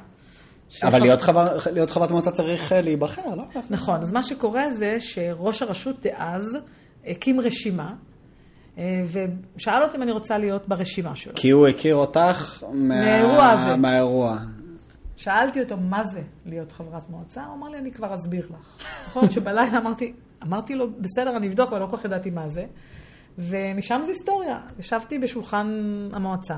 אבל להיות, חבר, להיות חברת מועצה צריך אה, להיבחר, לא? נכון, אז מה שקורה זה שראש הרשות דאז הקים רשימה, אה, ושאל אותי אם אני רוצה להיות ברשימה שלו. כי הוא הכיר אותך מה... מהאירוע הזה. מהאירוע. שאלתי אותו, מה זה להיות חברת מועצה? הוא אמר לי, אני כבר אסביר לך. יכול [LAUGHS] להיות שבלילה אמרתי, אמרתי לו, בסדר, אני אבדוק, אבל לא כל כך ידעתי מה זה. ומשם זה היסטוריה. ישבתי בשולחן המועצה,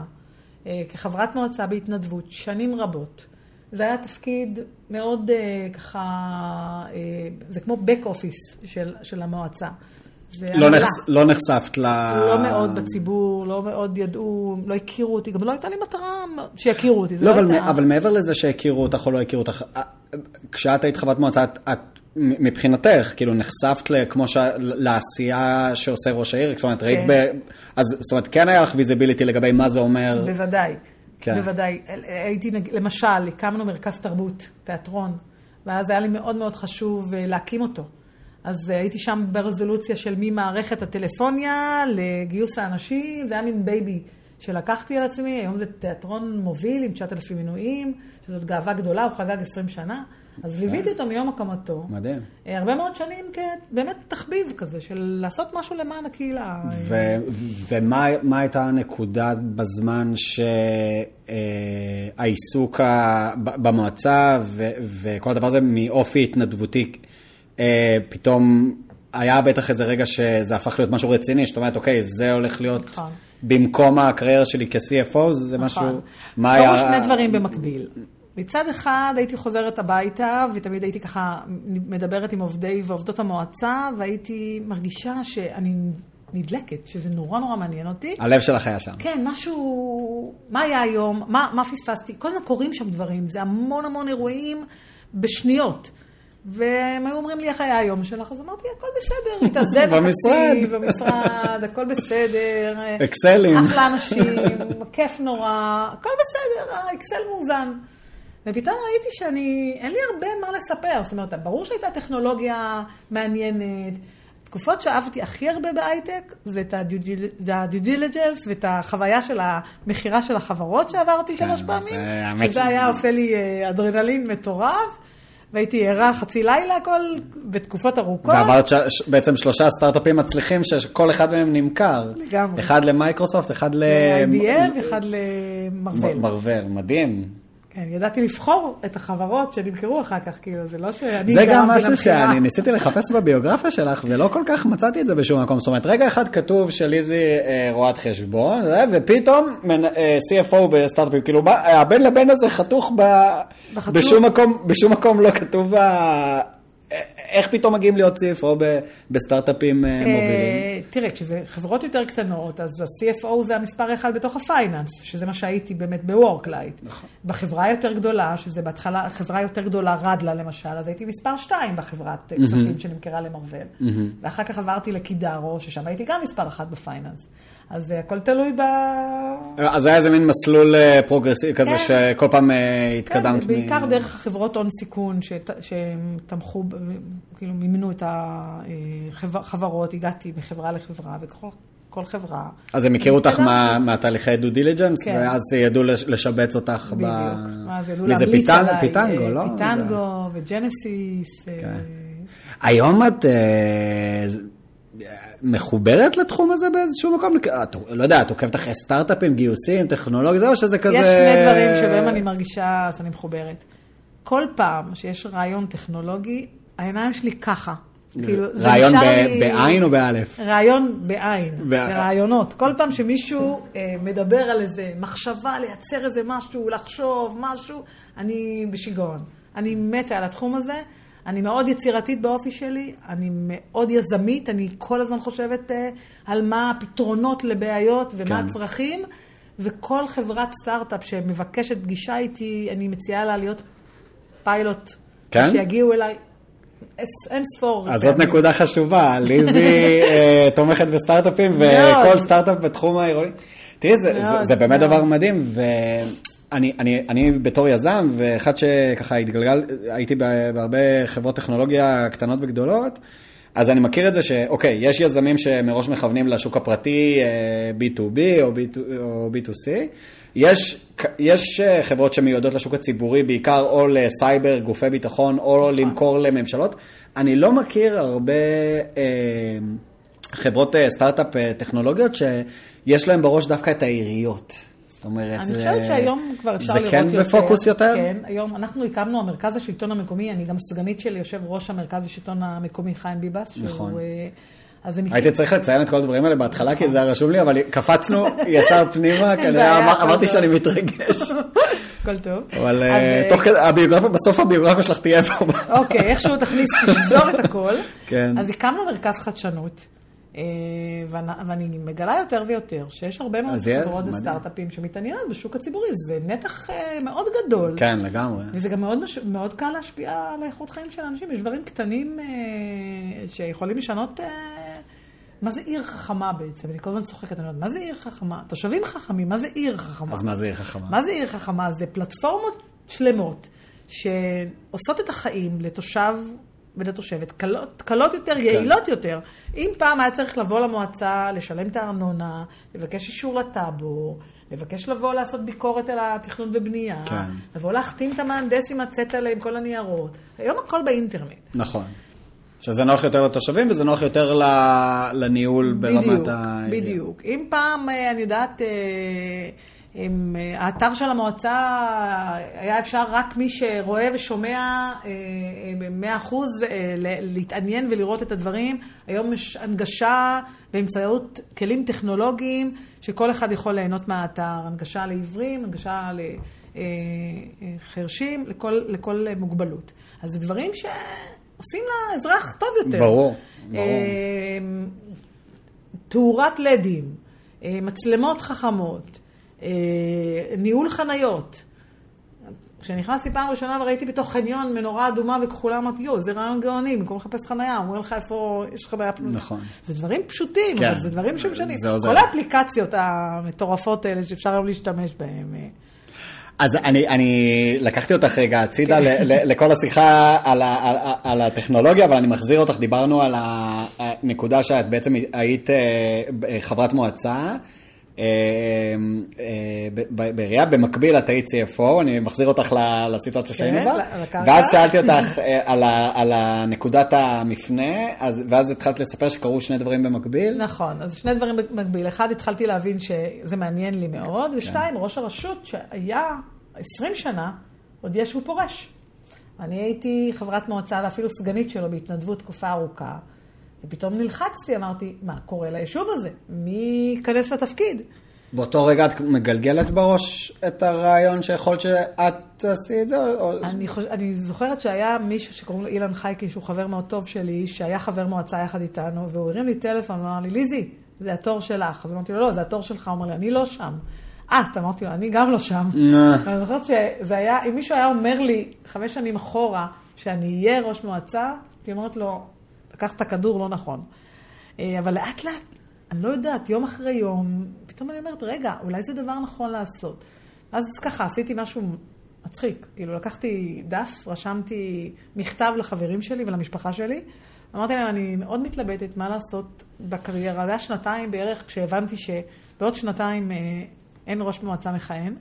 אה, כחברת מועצה בהתנדבות, שנים רבות. זה היה תפקיד מאוד אה, ככה, אה, זה כמו back office של, של המועצה. לא. נחש, לא נחשפת ל... לא מאוד בציבור, לא מאוד ידעו, לא הכירו אותי, גם לא הייתה לי מטרה שיכירו אותי. זה לא, אבל, הייתה- אבל מעבר לזה שהכירו אותך או לא הכירו אותך, כשאת היית חברת מועצה, את, את מבחינתך, כאילו נחשפת כמו ש... לעשייה שעושה ראש העיר, זאת אומרת, ראית כן. ב... אז זאת אומרת, כן היה לך visibility לגבי מה זה אומר. בוודאי, כן. בוודאי. הייתי, למשל, הקמנו מרכז תרבות, תיאטרון, ואז היה לי מאוד מאוד חשוב אה, להקים אותו. אז אה, הייתי שם ברזולוציה של ממערכת הטלפוניה לגיוס האנשים, זה היה מין baby שלקחתי על עצמי, היום זה תיאטרון מוביל עם 9,000 מינויים, שזאת גאווה גדולה, הוא חגג 20 שנה. אז ליוויתי אותו מיום הקמתו. מדהים. אה, הרבה מאוד שנים כבאמת תחביב כזה, של לעשות משהו למען הקהילה. ו- ומה מה הייתה הנקודה בזמן שהעיסוק במועצה ו- וכל הדבר הזה מאופי התנדבותי, אה, פתאום היה בטח איזה רגע שזה הפך להיות משהו רציני, שאת אומרת, אוקיי, זה הולך להיות נכון. במקום הקריירה שלי כ-CFO, זה משהו... נכון. מה קרו היה... שני דברים במקביל. מצד אחד הייתי חוזרת הביתה, ותמיד הייתי ככה מדברת עם עובדי ועובדות המועצה, והייתי מרגישה שאני נדלקת, שזה נורא נורא מעניין אותי. הלב שלך היה שם. כן, משהו, מה היה היום, מה, מה פספסתי? כל הזמן קורים שם דברים, זה המון המון אירועים בשניות. והם היו אומרים לי, איך היה היום שלך? אז אמרתי, הכל בסדר, [LAUGHS] מתאזן במשרד. במשרד, הכל בסדר. אקסלים. אחלה אנשים, כיף נורא, הכל בסדר, האקסל מאוזן. ופתאום ראיתי שאני, אין לי הרבה מה לספר. זאת אומרת, ברור שהייתה טכנולוגיה מעניינת, התקופות שאהבתי הכי הרבה בהייטק, זה את ה-due diligence ואת החוויה של המכירה של החברות שעברתי כן, שלוש זה פעמים, שזה ש- היה עושה לי אה, אדרנלין מטורף, והייתי ערה חצי לילה כל, בתקופות ארוכות. ועברת ש- ש- בעצם שלושה סטארט-אפים מצליחים שכל אחד מהם נמכר. לגמרי. אחד למייקרוסופט, אחד ל... IBM, אחד למרוויל. מרוול, מדהים. כן, ידעתי לבחור את החברות שנמכרו אחר כך, כאילו, זה לא שאני זה גם משהו. שאני ניסיתי לחפש בביוגרפיה שלך, ולא כל כך מצאתי את זה בשום מקום. זאת אומרת, רגע אחד כתוב שליזי אה, רואת חשבון, ופתאום מנ- אה, CFO בסטארט-אפים, כאילו, בא- הבין לבין הזה חתוך ב... בחתוך. בשום מקום, בשום מקום לא כתוב ה... איך פתאום מגיעים להיות CFO בסטארט-אפים אה, מובילים? אה, תראה, כשזה חברות יותר קטנות, אז ה-CFO זה המספר אחד בתוך הפייננס, שזה מה שהייתי באמת ב-Worklight. נכון. בחברה יותר גדולה, שזה בהתחלה, חברה יותר גדולה, רדלה למשל, אז הייתי מספר שתיים בחברת אה, כספים שנמכרה למרוול. ואחר כך עברתי לקידארו, ששם הייתי גם מספר אחת ב finance. אז זה הכל תלוי ב... אז היה איזה מין מסלול אה, פרוגרסיבי כזה, כן. שכל פעם אה, התקדמת. כן, מ- בעיקר דרך החברות הון סיכון, שת- שהם תמכו, כאילו מימנו את החברות, הגעתי מחברה לחברה, וכל כל חברה. אז הם הכירו אותך. מה- מהתהליכי due diligence, כן. ואז ידעו לש- לשבץ אותך ב... בדיוק. זה, ידעו זה, להמליץ עליי. פיטנגו, אה, לא? פיטנגו וג'נסיס. אה, כן. היום את אה, מחוברת לתחום הזה באיזשהו מקום? את, לא יודע, את עוקבת אחרי סטארט-אפים, גיוסים, טכנולוגיה, זה או שזה כזה... יש שני דברים שבהם אני מרגישה שאני מחוברת. כל פעם שיש רעיון טכנולוגי, העיניים שלי ככה. כאילו, רעיון ב- בעין או באלף? רעיון בעין, ברעיונות. כל פעם שמישהו אה, מדבר על איזה מחשבה, לייצר איזה משהו, לחשוב משהו, אני בשיגעון. אני מתה על התחום הזה. אני מאוד יצירתית באופי שלי, אני מאוד יזמית, אני כל הזמן חושבת אה, על מה הפתרונות לבעיות ומה כן. הצרכים, וכל חברת סטארט-אפ שמבקשת פגישה איתי, אני מציעה לה להיות פיילוט. כן? שיגיעו אליי אין- ספור. אז זאת. נקודה חשובה, ליזי אה, תומכת בסטארט-אפים וכל. סטארט-אפ בתחום העירוני. תראי, זה, זה, מאוד, זה באמת. דבר מדהים, ואני אני, אני בתור יזם, ואחד שככה התגלגל, הייתי בה- בהרבה חברות טכנולוגיה קטנות וגדולות, אז אני מכיר את זה שאוקיי, יש יזמים שמראש מכוונים לשוק הפרטי אה, B2B או, B2, או B2C, יש, יש אה, חברות שמיועדות לשוק הציבורי, בעיקר או לסייבר, גופי ביטחון, או למכור לממשלות. אני לא מכיר הרבה אה, חברות אה, סטארט-אפ אה, טכנולוגיות שיש להם בראש דווקא את העיריות. זאת אומרת, אני זה- חושבת שהיום כבר אפשר זה לראות כן יותר. בפוקוס יותר? כן, היום אנחנו הקמנו, המרכז השלטון המקומי, אני גם סגנית של יושב ראש המרכז השלטון המקומי, חיים ביבס. נכון. שהוא, אה, אז הם הייתי צריך לציין את כל הדברים האלה בהתחלה, כי זה היה רשום לי, אבל קפצנו ישר פנימה, [LAUGHS] אני בעיה, אמר- אמרתי. שאני מתרגש. [LAUGHS] הכל טוב. אבל אה, אה, תוך כדי, הביוגרפיה, בסוף הביוגרפיה שלך תהיה פה. אוקיי, איכשהו תכניס, תשזור את הכל. [LAUGHS] כן. אז הקמנו מרכז חדשנות. אה, ואנ- ואני מגלה יותר ויותר שיש הרבה מאוד חברות. וסטארט-אפים שמתעניינות בשוק הציבורי, זה נתח אה, מאוד גדול. כן, לגמרי. וזה גם מאוד, מש... מאוד קל להשפיע על איכות חיים של אנשים. יש דברים קטנים אה, שיכולים לשנות... מה זה עיר חכמה בעצם? אני כל הזמן צוחקת, אני אומרת, מה זה עיר חכמה? תושבים חכמים, מה זה עיר חכמה? אז מה זה עיר חכמה? מה זה עיר חכמה? זה פלטפורמות שלמות שעושות את החיים לתושב ולתושבת קלות, קלות יותר, יעילות יותר. אם פעם היה צריך לבוא למועצה, לשלם את הארנונה, לבקש אישור לטאבו, לבקש לבוא לעשות ביקורת על התכנון ובנייה, כן. לבוא להחתים את המהנדס עם הצטלה עם כל הניירות, היום הכל באינטרנט. נכון. שזה נוח יותר לתושבים וזה נוח יותר לניהול ברמת בדיוק, ה... בדיוק. אם פעם, אה, אני יודעת, אה, אם אה, האתר של המועצה היה אפשר רק מי שרואה ושומע במאה אחוז אה, ל- להתעניין ולראות את הדברים, היום יש הנגשה באמצעות כלים טכנולוגיים שכל אחד יכול ליהנות מהאתר, הנגשה לעיוורים, הנגשה לחרשים, לכל, לכל מוגבלות. אז זה דברים שעושים לאזרח טוב יותר. ברור, ברור. אה, תאורת לדים, אה, מצלמות חכמות, אה, ניהול חניות. כשנכנסתי פעם ראשונה וראיתי בתוך חניון מנורה אדומה וכחולה, אמרתי, יואו, זה רעיון גאוני, במקום לחפש חניה, אומרים לך איפה יש חניה פנויה. נכון. זה דברים פשוטים, כן. אבל זה דברים שמשנים. זה עוזר. כל האפליקציות המטורפות האלה שאפשר היום להשתמש בהן. אה, אז אני, אני לקחתי אותך רגע הצידה ל- ל- לכל השיחה על, ה, על, על הטכנולוגיה, אבל אני מחזיר אותך, דיברנו על הנקודה שאת בעצם היית אה, חברת מועצה. אה, אה, ב- בעירייה, במקביל את היית CFO, אני מחזיר אותך לסיטואציה שהיינו כן, בה. ואז שאלתי אותך אה, על הנקודת המפנה, אז- ואז התחלת לספר שקרו שני דברים במקביל. נכון, אז שני דברים במקביל. אחד, התחלתי להבין שזה מעניין לי מאוד, ושתיים, ראש הרשות שהיה 20 שנה, הודיע שהוא פורש. אני הייתי חברת מועצה ואפילו סגנית שלו בהתנדבות תקופה ארוכה, ופתאום נלחצתי, אמרתי, מה קורה ליישוב הזה? מי ייכנס לתפקיד? באותו רגע את מגלגלת בראש את הרעיון שיכול שאת תעשי את זה? או- אני, חוש... אני זוכרת שהיה מישהו שקוראים לו אילן חייקין, שהוא חבר מאוד טוב שלי, שהיה חבר מועצה יחד איתנו, והוא הרים לי טלפון ואמר לי, ליזי, זה התור שלך. אז אמרתי לו, לא, זה התור שלך. הוא אמר לי, אני לא שם. את, אמרתי לו, אני גם לא שם. [LAUGHS] ואני זוכרת שזה היה, אם מישהו היה אומר לי חמש שנים אחורה שאני אהיה ראש מועצה, הייתי אומרת לו, לקח את הכדור לא נכון. אה, אבל לאט לאט, אני לא יודעת, יום אחרי יום, פתאום אני אומרת, רגע, אולי זה דבר נכון לעשות. אז ככה, עשיתי משהו מצחיק. כאילו, לקחתי דף, רשמתי מכתב לחברים שלי ולמשפחה שלי. אמרתי להם, אני מאוד מתלבטת מה לעשות בקריירה. זה היה שנתיים בערך כשהבנתי שבעוד שנתיים אה, אין ראש מועצה מכהן.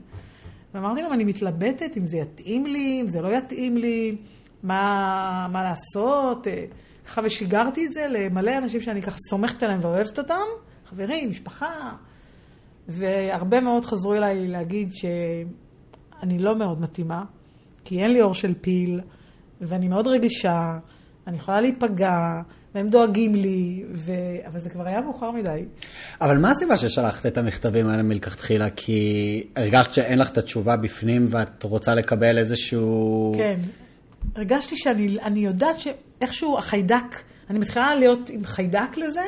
ואמרתי להם, אני מתלבטת אם זה יתאים לי, אם זה לא יתאים לי, מה, מה לעשות. ככה, ושיגרתי את זה למלא אנשים שאני ככה סומכת עליהם ואוהבת אותם, חברים, משפחה. והרבה מאוד חזרו אליי להגיד שאני לא מאוד מתאימה, כי אין לי אור של פיל, ואני מאוד רגישה, אני יכולה להיפגע, והם דואגים לי, ו... אבל זה כבר היה מאוחר מדי. אבל מה הסיבה ששלחת את המכתבים האלה מלכתחילה? כי הרגשת שאין לך את התשובה בפנים ואת רוצה לקבל איזשהו... כן. הרגשתי שאני אני יודעת שאיכשהו החיידק, אני מתחילה להיות עם חיידק לזה,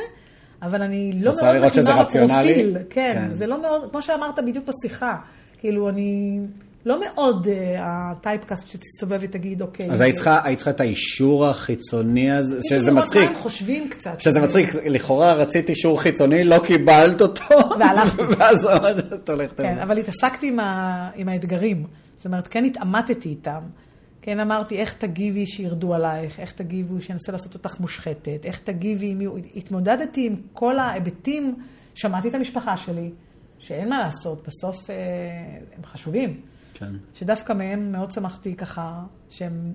אבל אני לא מאוד רציונלי? בפרופיל. כן, כן. זה לא מאוד, כמו שאמרת בדיוק בשיחה, כאילו אני לא מאוד uh, הטייפקאסט שתסתובב ותגיד, אוקיי. אז היית צריכה, היית צריכה את האישור החיצוני הזה, שזה מצחיק. מה חושבים קצת. שזה מצחיק, לכאורה רצית אישור חיצוני, לא קיבלת אותו. והלכתי. [LAUGHS] ואז ממש את הולכת. כן. אבל התעסקתי עם, ה... עם האתגרים. זאת אומרת, כן התעמתתי איתם. כן אמרתי, איך תגיבי שירדו עלייך, איך תגיבי שינסה לעשות אותך מושחתת, איך תגיבי, אם... התמודדתי עם כל ההיבטים, שמעתי את המשפחה שלי, שאין מה לעשות, בסוף אה, הם חשובים. כן. שדווקא מהם מאוד שמחתי ככה, שהם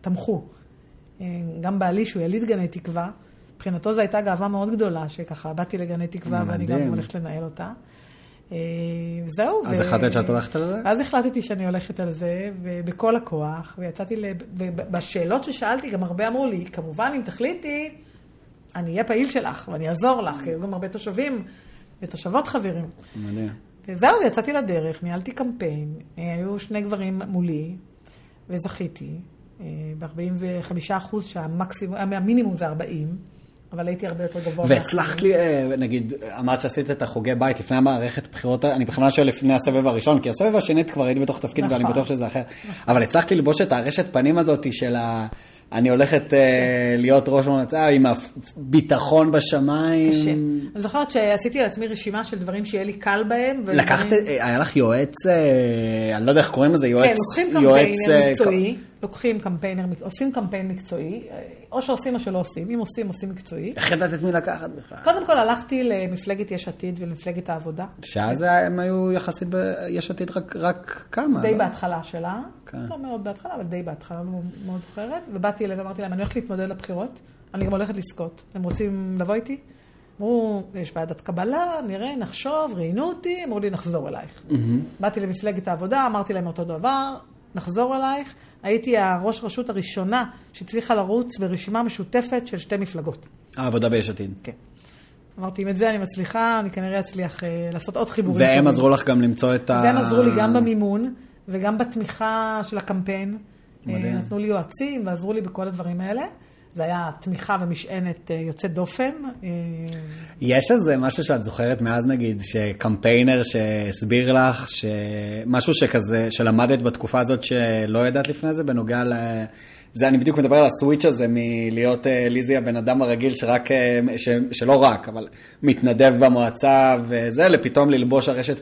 תמכו. אה, גם בעלי, שהוא יליד גני תקווה, מבחינתו זו הייתה גאווה מאוד גדולה, שככה באתי לגני תקווה ואני גם מדהים. הולכת לנהל אותה. אה, זהו. אז החלטת שאת הולכת על זה? ואז החלטתי שאני הולכת על זה, ובכל הכוח, ויצאתי, לב... ובשאלות ששאלתי, גם הרבה אמרו לי, כמובן, אם תחליטי, אני אהיה פעיל שלך, ואני אעזור לך, כי היו גם הרבה תושבים ותושבות חברים. מדהים. וזהו, יצאתי לדרך, ניהלתי קמפיין, אה, היו שני גברים מולי, וזכיתי, ב-45 אחוז, שהמקסימום, המינימום זה 40, אבל הייתי הרבה יותר גבוה. והצלחת לי, אה, נגיד, אמרת שעשית את החוגי בית לפני המערכת בחירות, אני בכוונה שואל לפני הסבב הראשון, כי הסבב השני כבר היית בתוך תפקיד ואני נכון. בטוח שזה אחר. אבל הצלחת ללבוש את הרשת פנים הזאת של ה... אני הולכת אה, להיות ראש מועצה עם הביטחון בשמיים. קשה. אני זוכרת שעשיתי על עצמי רשימה של דברים שיהיה לי קל בהם. ודברים- לקחת, אה, היה לך יועץ, אה, אני לא יודע איך קוראים לזה, יועץ, כן, לוקחים יועץ, קמפיינר אה, מקצועי, לוקחים קמפיינר, עושים קמפיין מקצועי, או שעושים או שלא עושים, אם עושים, עושים מקצועי. איך ידעת את מי לקחת בכלל? קודם כל הלכתי למפלגת יש עתיד ולמפלגת העבודה, שאז הם היו יחסית ביש עתיד רק- רק כמה. די לא? בהתחלה שלה. לא מאוד בהתחלה, אבל די בהתחלה, לא מאוד זוכרת, ובאתי אליהם ואמרתי להם, אני הולכת להתמודד לבחירות, אני גם הולכת לזכות, אתם רוצים לבוא איתי? אמרו, יש ועדת קבלה, נראה, נחשוב, ראיינו אותי, אמרו לי, נחזור אלייך. באתי למפלגת העבודה, אמרתי להם אותו דבר, נחזור אלייך. הייתי הראש רשות הראשונה שהצליחה לרוץ ברשימה משותפת של שתי מפלגות. העבודה ביש עתיד. כן. אמרתי, אם את זה אני מצליחה, אני כנראה אצליח אה, לעשות עוד חיבורים. והם טובים. עזרו לך גם למצוא את ה... והם עזרו לי גם במימון וגם בתמיכה של הקמפיין. מדהים. אה, נתנו לי יועצים ועזרו לי בכל הדברים האלה. זה היה תמיכה ומשענת אה, יוצאת דופן. אה, יש איזה משהו שאת זוכרת מאז נגיד, שקמפיינר שהסביר לך, משהו שכזה, שלמדת בתקופה הזאת שלא ידעת לפני זה, בנוגע ל... זה, אני בדיוק מדבר על הסוויץ' הזה מלהיות ליזי הבן אדם הרגיל שרק, ש, שלא רק, אבל מתנדב במועצה וזה, לפתאום ללבוש הרשת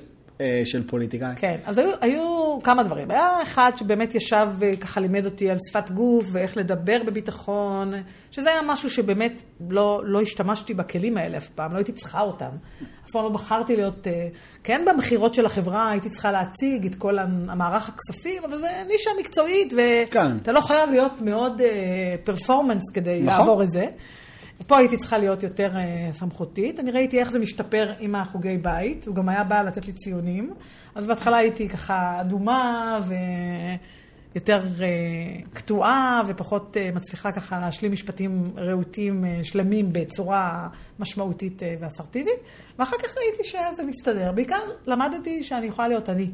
של פוליטיקאי. כן, אז היו, היו היו כמה דברים. היה אחד שבאמת ישב וככה לימד אותי על שפת גוף ואיך לדבר בביטחון, שזה היה משהו שבאמת לא, לא השתמשתי בכלים האלה אף פעם, לא הייתי צריכה אותם. אף פעם לא בחרתי להיות, אה, כן במכירות של החברה הייתי צריכה להציג את כל המערך הכספים, אבל זה נישה מקצועית, ואתה כן. לא חייב להיות מאוד פרפורמנס uh, כדי נכון. לעבור את זה. פה הייתי צריכה להיות יותר uh, סמכותית. אני ראיתי איך זה משתפר עם החוגי בית, הוא גם היה בא לתת לי ציונים. אז בהתחלה הייתי ככה אדומה ויותר uh, קטועה ופחות uh, מצליחה ככה להשלים משפטים רהוטים uh, שלמים בצורה משמעותית uh, ואסרטיבית. ואחר כך ראיתי שזה מסתדר. בעיקר למדתי שאני יכולה להיות אני.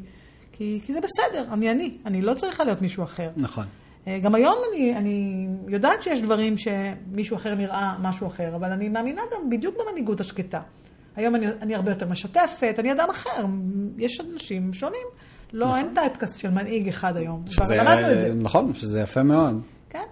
כי, כי זה בסדר, אני אני, אני לא צריכה להיות מישהו אחר. נכון. אה, גם היום אני, אני יודעת שיש דברים שמישהו אחר נראה משהו אחר, אבל אני מאמינה גם בדיוק במנהיגות השקטה. היום אני, אני הרבה יותר משתפת, אני אדם אחר, יש אנשים שונים. לא, נכון. אין טייפקאסט של מנהיג אחד היום. שזה, נכון, שזה יפה מאוד. כן.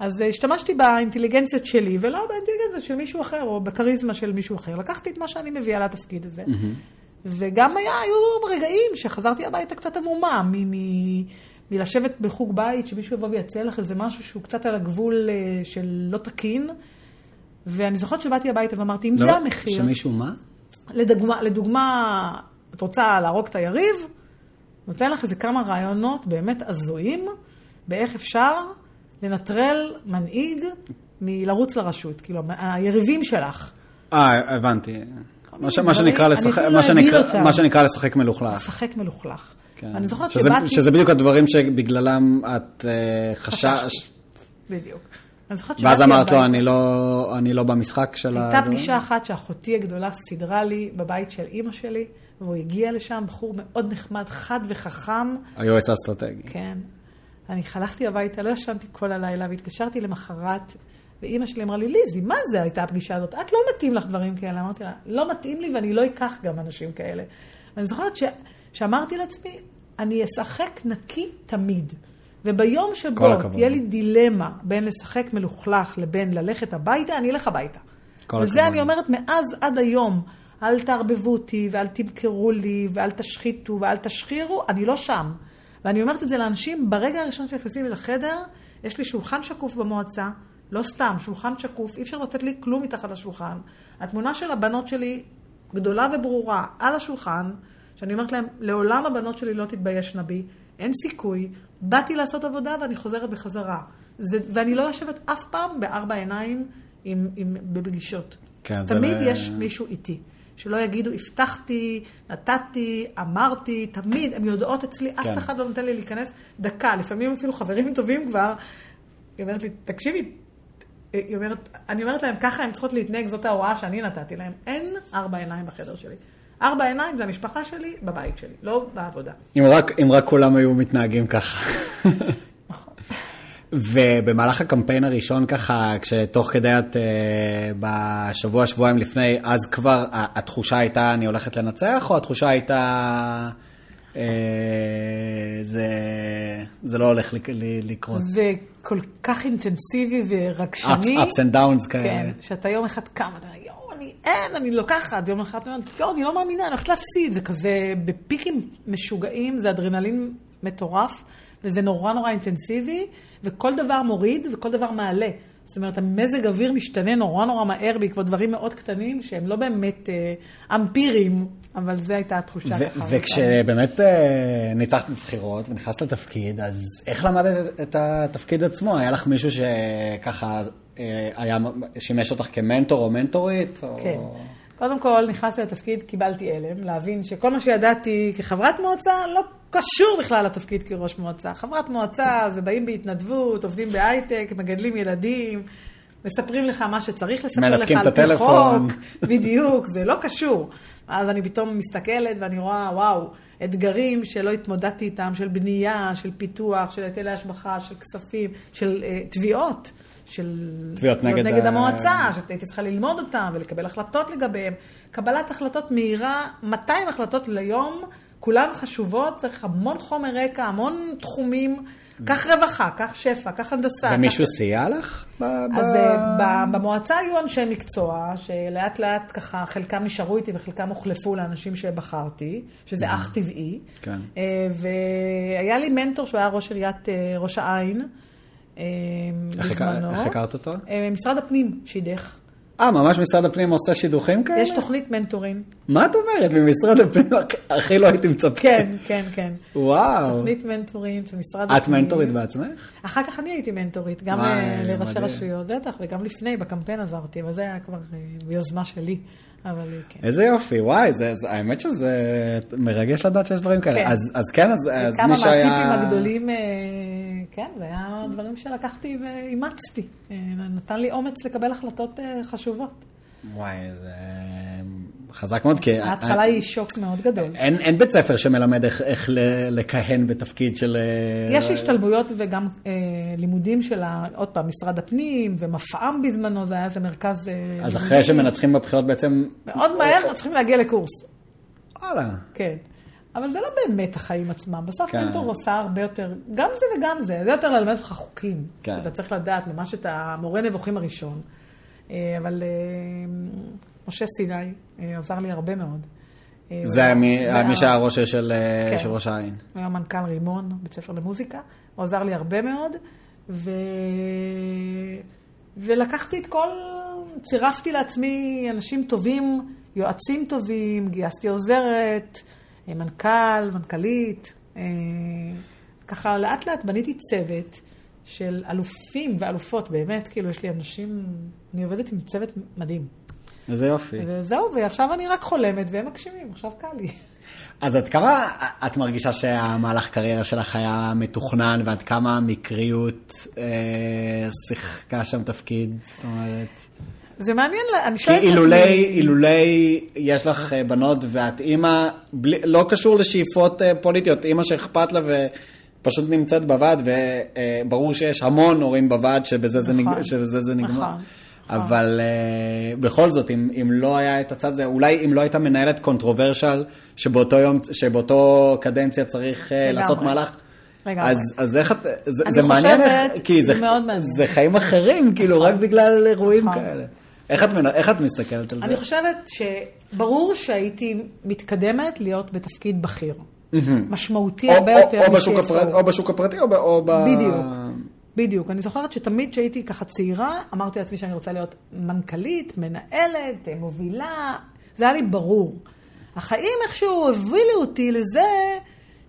אז השתמשתי באינטליגנציות שלי, ולא באינטליגנציות של מישהו אחר, או בכריזמה של מישהו אחר. לקחתי את מה שאני מביאה לתפקיד הזה. Mm-hmm. וגם היה, היו רגעים שחזרתי הביתה קצת עמומה, מ- מ- מלשבת בחוג בית, שמישהו יבוא ויציע לך איזה משהו שהוא קצת על הגבול אה, של לא תקין. ואני זוכרת שבאתי הביתה ואמרתי, אם לא, זה המחיר... שמישהו מה? לדוגמה, לדוגמה, את רוצה להרוג את היריב? נותן לך איזה כמה רעיונות באמת הזויים, באיך אפשר לנטרל מנהיג מלרוץ לרשות. כאילו, היריבים שלך. אה, הבנתי. מה שנקרא לשחק, מה שנקרא, מה שנקרא לשחק מלוכלך. לשחק מלוכלך. כן. אני זוכרת שזה, שבאתי... שזה בדיוק הדברים שבגללם את uh, חששת. בדיוק. ואז אמרת לו, אני לא, אני לא במשחק של הדברים? הייתה פגישה אחת שאחותי הגדולה סידרה לי בבית של אימא שלי, והוא הגיע לשם, בחור מאוד נחמד, חד וחכם. היועץ האסטרטגי. כן. אני חלכתי הביתה, לא ישנתי כל הלילה, והתקשרתי למחרת, ואימא שלי אמרה לי, ליזי, מה זה הייתה הפגישה הזאת? את לא מתאים לך דברים כאלה. אמרתי לה, לא מתאים לי ואני לא אקח גם אנשים כאלה. אני זוכרת ש... שאמרתי לעצמי, אני אשחק נקי תמיד. וביום שבו תהיה לי דילמה בין לשחק מלוכלך לבין ללכת הביתה, אני אלך הביתה. וזה הכבוד. אני אומרת מאז עד היום. אל תערבבו אותי, ואל תמכרו לי, ואל תשחיתו, ואל תשחירו, אני לא שם. ואני אומרת את זה לאנשים, ברגע הראשון שנכנסים לחדר, יש לי שולחן שקוף במועצה, לא סתם, שולחן שקוף, אי אפשר לתת לי כלום מתחת לשולחן. התמונה של הבנות שלי גדולה וברורה על השולחן, שאני אומרת להם, לעולם הבנות שלי לא תתביישנה בי, אין סיכוי, באתי לעשות עבודה ואני חוזרת בחזרה. זה, ואני לא יושבת אף פעם בארבע עיניים עם, עם, בפגישות. כן, תמיד זה... יש מישהו איתי. שלא יגידו, הבטחתי, נתתי, אמרתי, תמיד, הן יודעות אצלי, כן. אף אחד לא נותן לי להיכנס דקה, לפעמים אפילו חברים טובים כבר, היא אומרת לי, תקשיבי, היא אומרת, אני אומרת להם, ככה הן צריכות להתנהג, זאת ההוראה שאני נתתי להם. אין ארבע עיניים בחדר שלי. ארבע עיניים זה המשפחה שלי בבית שלי, לא בעבודה. אם רק, אם רק כולם היו מתנהגים ככה. ובמהלך הקמפיין הראשון ככה, כשתוך כדי את uh, בשבוע, שבועיים לפני, אז כבר התחושה הייתה אני הולכת לנצח, או התחושה הייתה uh, זה, זה לא הולך לקרות? זה כל כך אינטנסיבי ורגשני. ups, ups and downs כאלה. כן, שאתה יום אחד קם, אתה אין, אני לוקחת. יום אחד אני אומרת, יואו, אני לא מאמינה, אני הולכת להפסיד. זה כזה, בפיקים משוגעים, זה אדרנלין מטורף, וזה נורא נורא אינטנסיבי, וכל דבר מוריד וכל דבר מעלה. זאת אומרת, המזג אוויר משתנה נורא נורא מהר בעקבות דברים מאוד קטנים, שהם לא באמת אה, אמפיריים, אבל זו הייתה התחושה ככה. וכשבאמת אה, ניצחת בבחירות ונכנסת לתפקיד, אז איך למדת את התפקיד עצמו? היה לך מישהו שככה היה, שימש אותך כמנטור או מנטורית? כן. או... קודם כל, נכנסתי לתפקיד, קיבלתי הלם, להבין שכל מה שידעתי כחברת מועצה לא קשור בכלל לתפקיד כראש מועצה. חברת מועצה זה באים בהתנדבות, עובדים בהייטק, מגדלים ילדים, מספרים לך מה שצריך לספר לך על פי חוק, בדיוק, זה לא קשור. אז אני פתאום מסתכלת ואני רואה, וואו, אתגרים שלא התמודדתי איתם, של בנייה, של פיתוח, של היטלי השבחה, של כספים, של uh, תביעות. של תביעות נגד, נגד ה... המועצה, שהייתי צריכה ללמוד אותם ולקבל החלטות לגביהם. קבלת החלטות מהירה, 200 החלטות ליום, כולן חשובות, צריך המון חומר רקע, המון תחומים. קח רווחה, קח שפע, קח הנדסה. ומישהו קח... סייע לך? ב- אז אה, ב- במועצה היו אנשי מקצוע, שלאט לאט ככה, חלקם נשארו איתי וחלקם הוחלפו לאנשים שבחרתי, שזה אך טבעי. כן. אה, והיה לי מנטור שהוא היה ראש עיריית אה, ראש העין, בזמנו. איך הכרת אותו? אה, משרד הפנים שידך. אה, ממש משרד הפנים עושה שידוכים כאלה? יש תוכנית מנטורים. מה את אומרת? ממשרד הפנים [LAUGHS] הכי לא הייתי מצפה. כן, כן, כן. וואו. תוכנית מנטורים של משרד את הפנים. מנטורית בעצמך? אחר כך אני הייתי מנטורית, גם וואי, אה, לראשי מדהים. רשויות, בטח, וגם לפני, בקמפיין עזרתי, אבל זה היה כבר אה, ביוזמה שלי. אבל כן. איזה יופי, וואי, זה, זה, האמת שזה מרגש לדעת שיש דברים כאלה. כן. אז, אז כן, אז, אז כמה מי שהיה... מהטיפים הגדולים, אה, כן, זה היה דברים שלקחתי ואימצתי. אה, נתן לי אומץ לקבל החלטות אה, חשובות. וואי, זה חזק מאוד, כי... ההתחלה היא שוק מאוד גדול. אין, אין בית ספר שמלמד איך, איך לכהן בתפקיד של... אה, יש השתלמויות וגם אה, לימודים של, ה- עוד פעם, משרד הפנים ומפעם בזמנו, זה היה איזה מרכז... אה, אז אחרי לימודים. שמנצחים בבחירות בעצם... מאוד מהר צריכים להגיע לקורס. וואלה. כן. אבל זה לא באמת החיים עצמם. בסוף כן. מנטור עושה הרבה יותר, גם זה וגם זה. זה יותר ללמד אותך חוקים. כן. שאתה צריך לדעת, ממש את המורה נבוכים הראשון. אה, אבל אה, משה סיני אה, עזר לי הרבה מאוד. אה, זה מי שהיה ראש של, אה, כן. של ראש העין. הוא היה מנכ"ל רימון, בית ספר למוזיקה. הוא עזר לי הרבה מאוד. ו... ולקחתי את כל... צירפתי לעצמי אנשים טובים, יועצים טובים, גייסתי עוזרת, מנכ"ל, מנכ"לית. ככה לאט לאט בניתי צוות של אלופים ואלופות, באמת, כאילו יש לי אנשים, אני עובדת עם צוות מדהים. איזה יופי. וזהו, ועכשיו אני רק חולמת והם מגשימים, עכשיו קל לי. אז עד כמה את מרגישה שהמהלך קריירה שלך היה מתוכנן, ועד כמה המקריות אה, שיחקה שם תפקיד? זאת אומרת... זה מעניין, אני כי שואלת את אילולי, עצמי- אילולי יש לך אה, בנות ואת אימא, בלי, לא קשור לשאיפות אה, פוליטיות, אימא שאכפת לה ופשוט נמצאת בוועד, וברור שיש המון הורים בוועד שבזה זה, נכון. נג, שבזה זה נגמר. נכון. אבל uh, בכל זאת, אם, אם לא היה את הצד הזה, אולי אם לא הייתה מנהלת controversial, שבאותו יום, שבאותו קדנציה צריך אה. לעשות מהלך. אז, אז איך את, זה, זה מעניין, איך, כי זה, מעניין. זה חיים אחרים, כאילו, רק בגלל אירועים נכון. כאלה. איך את, איך את מסתכלת על זה? אני חושבת שברור שהייתי מתקדמת להיות בתפקיד בכיר. משמעותי או, הרבה או, יותר או, בשוק מ-CFO. הפרט, או בשוק הפרטי או, או ב... בדיוק. בדיוק. אני זוכרת שתמיד כשהייתי ככה צעירה, אמרתי לעצמי שאני רוצה להיות מנכ"לית, מנהלת, מובילה. זה היה לי ברור. החיים איכשהו הובילו אותי לזה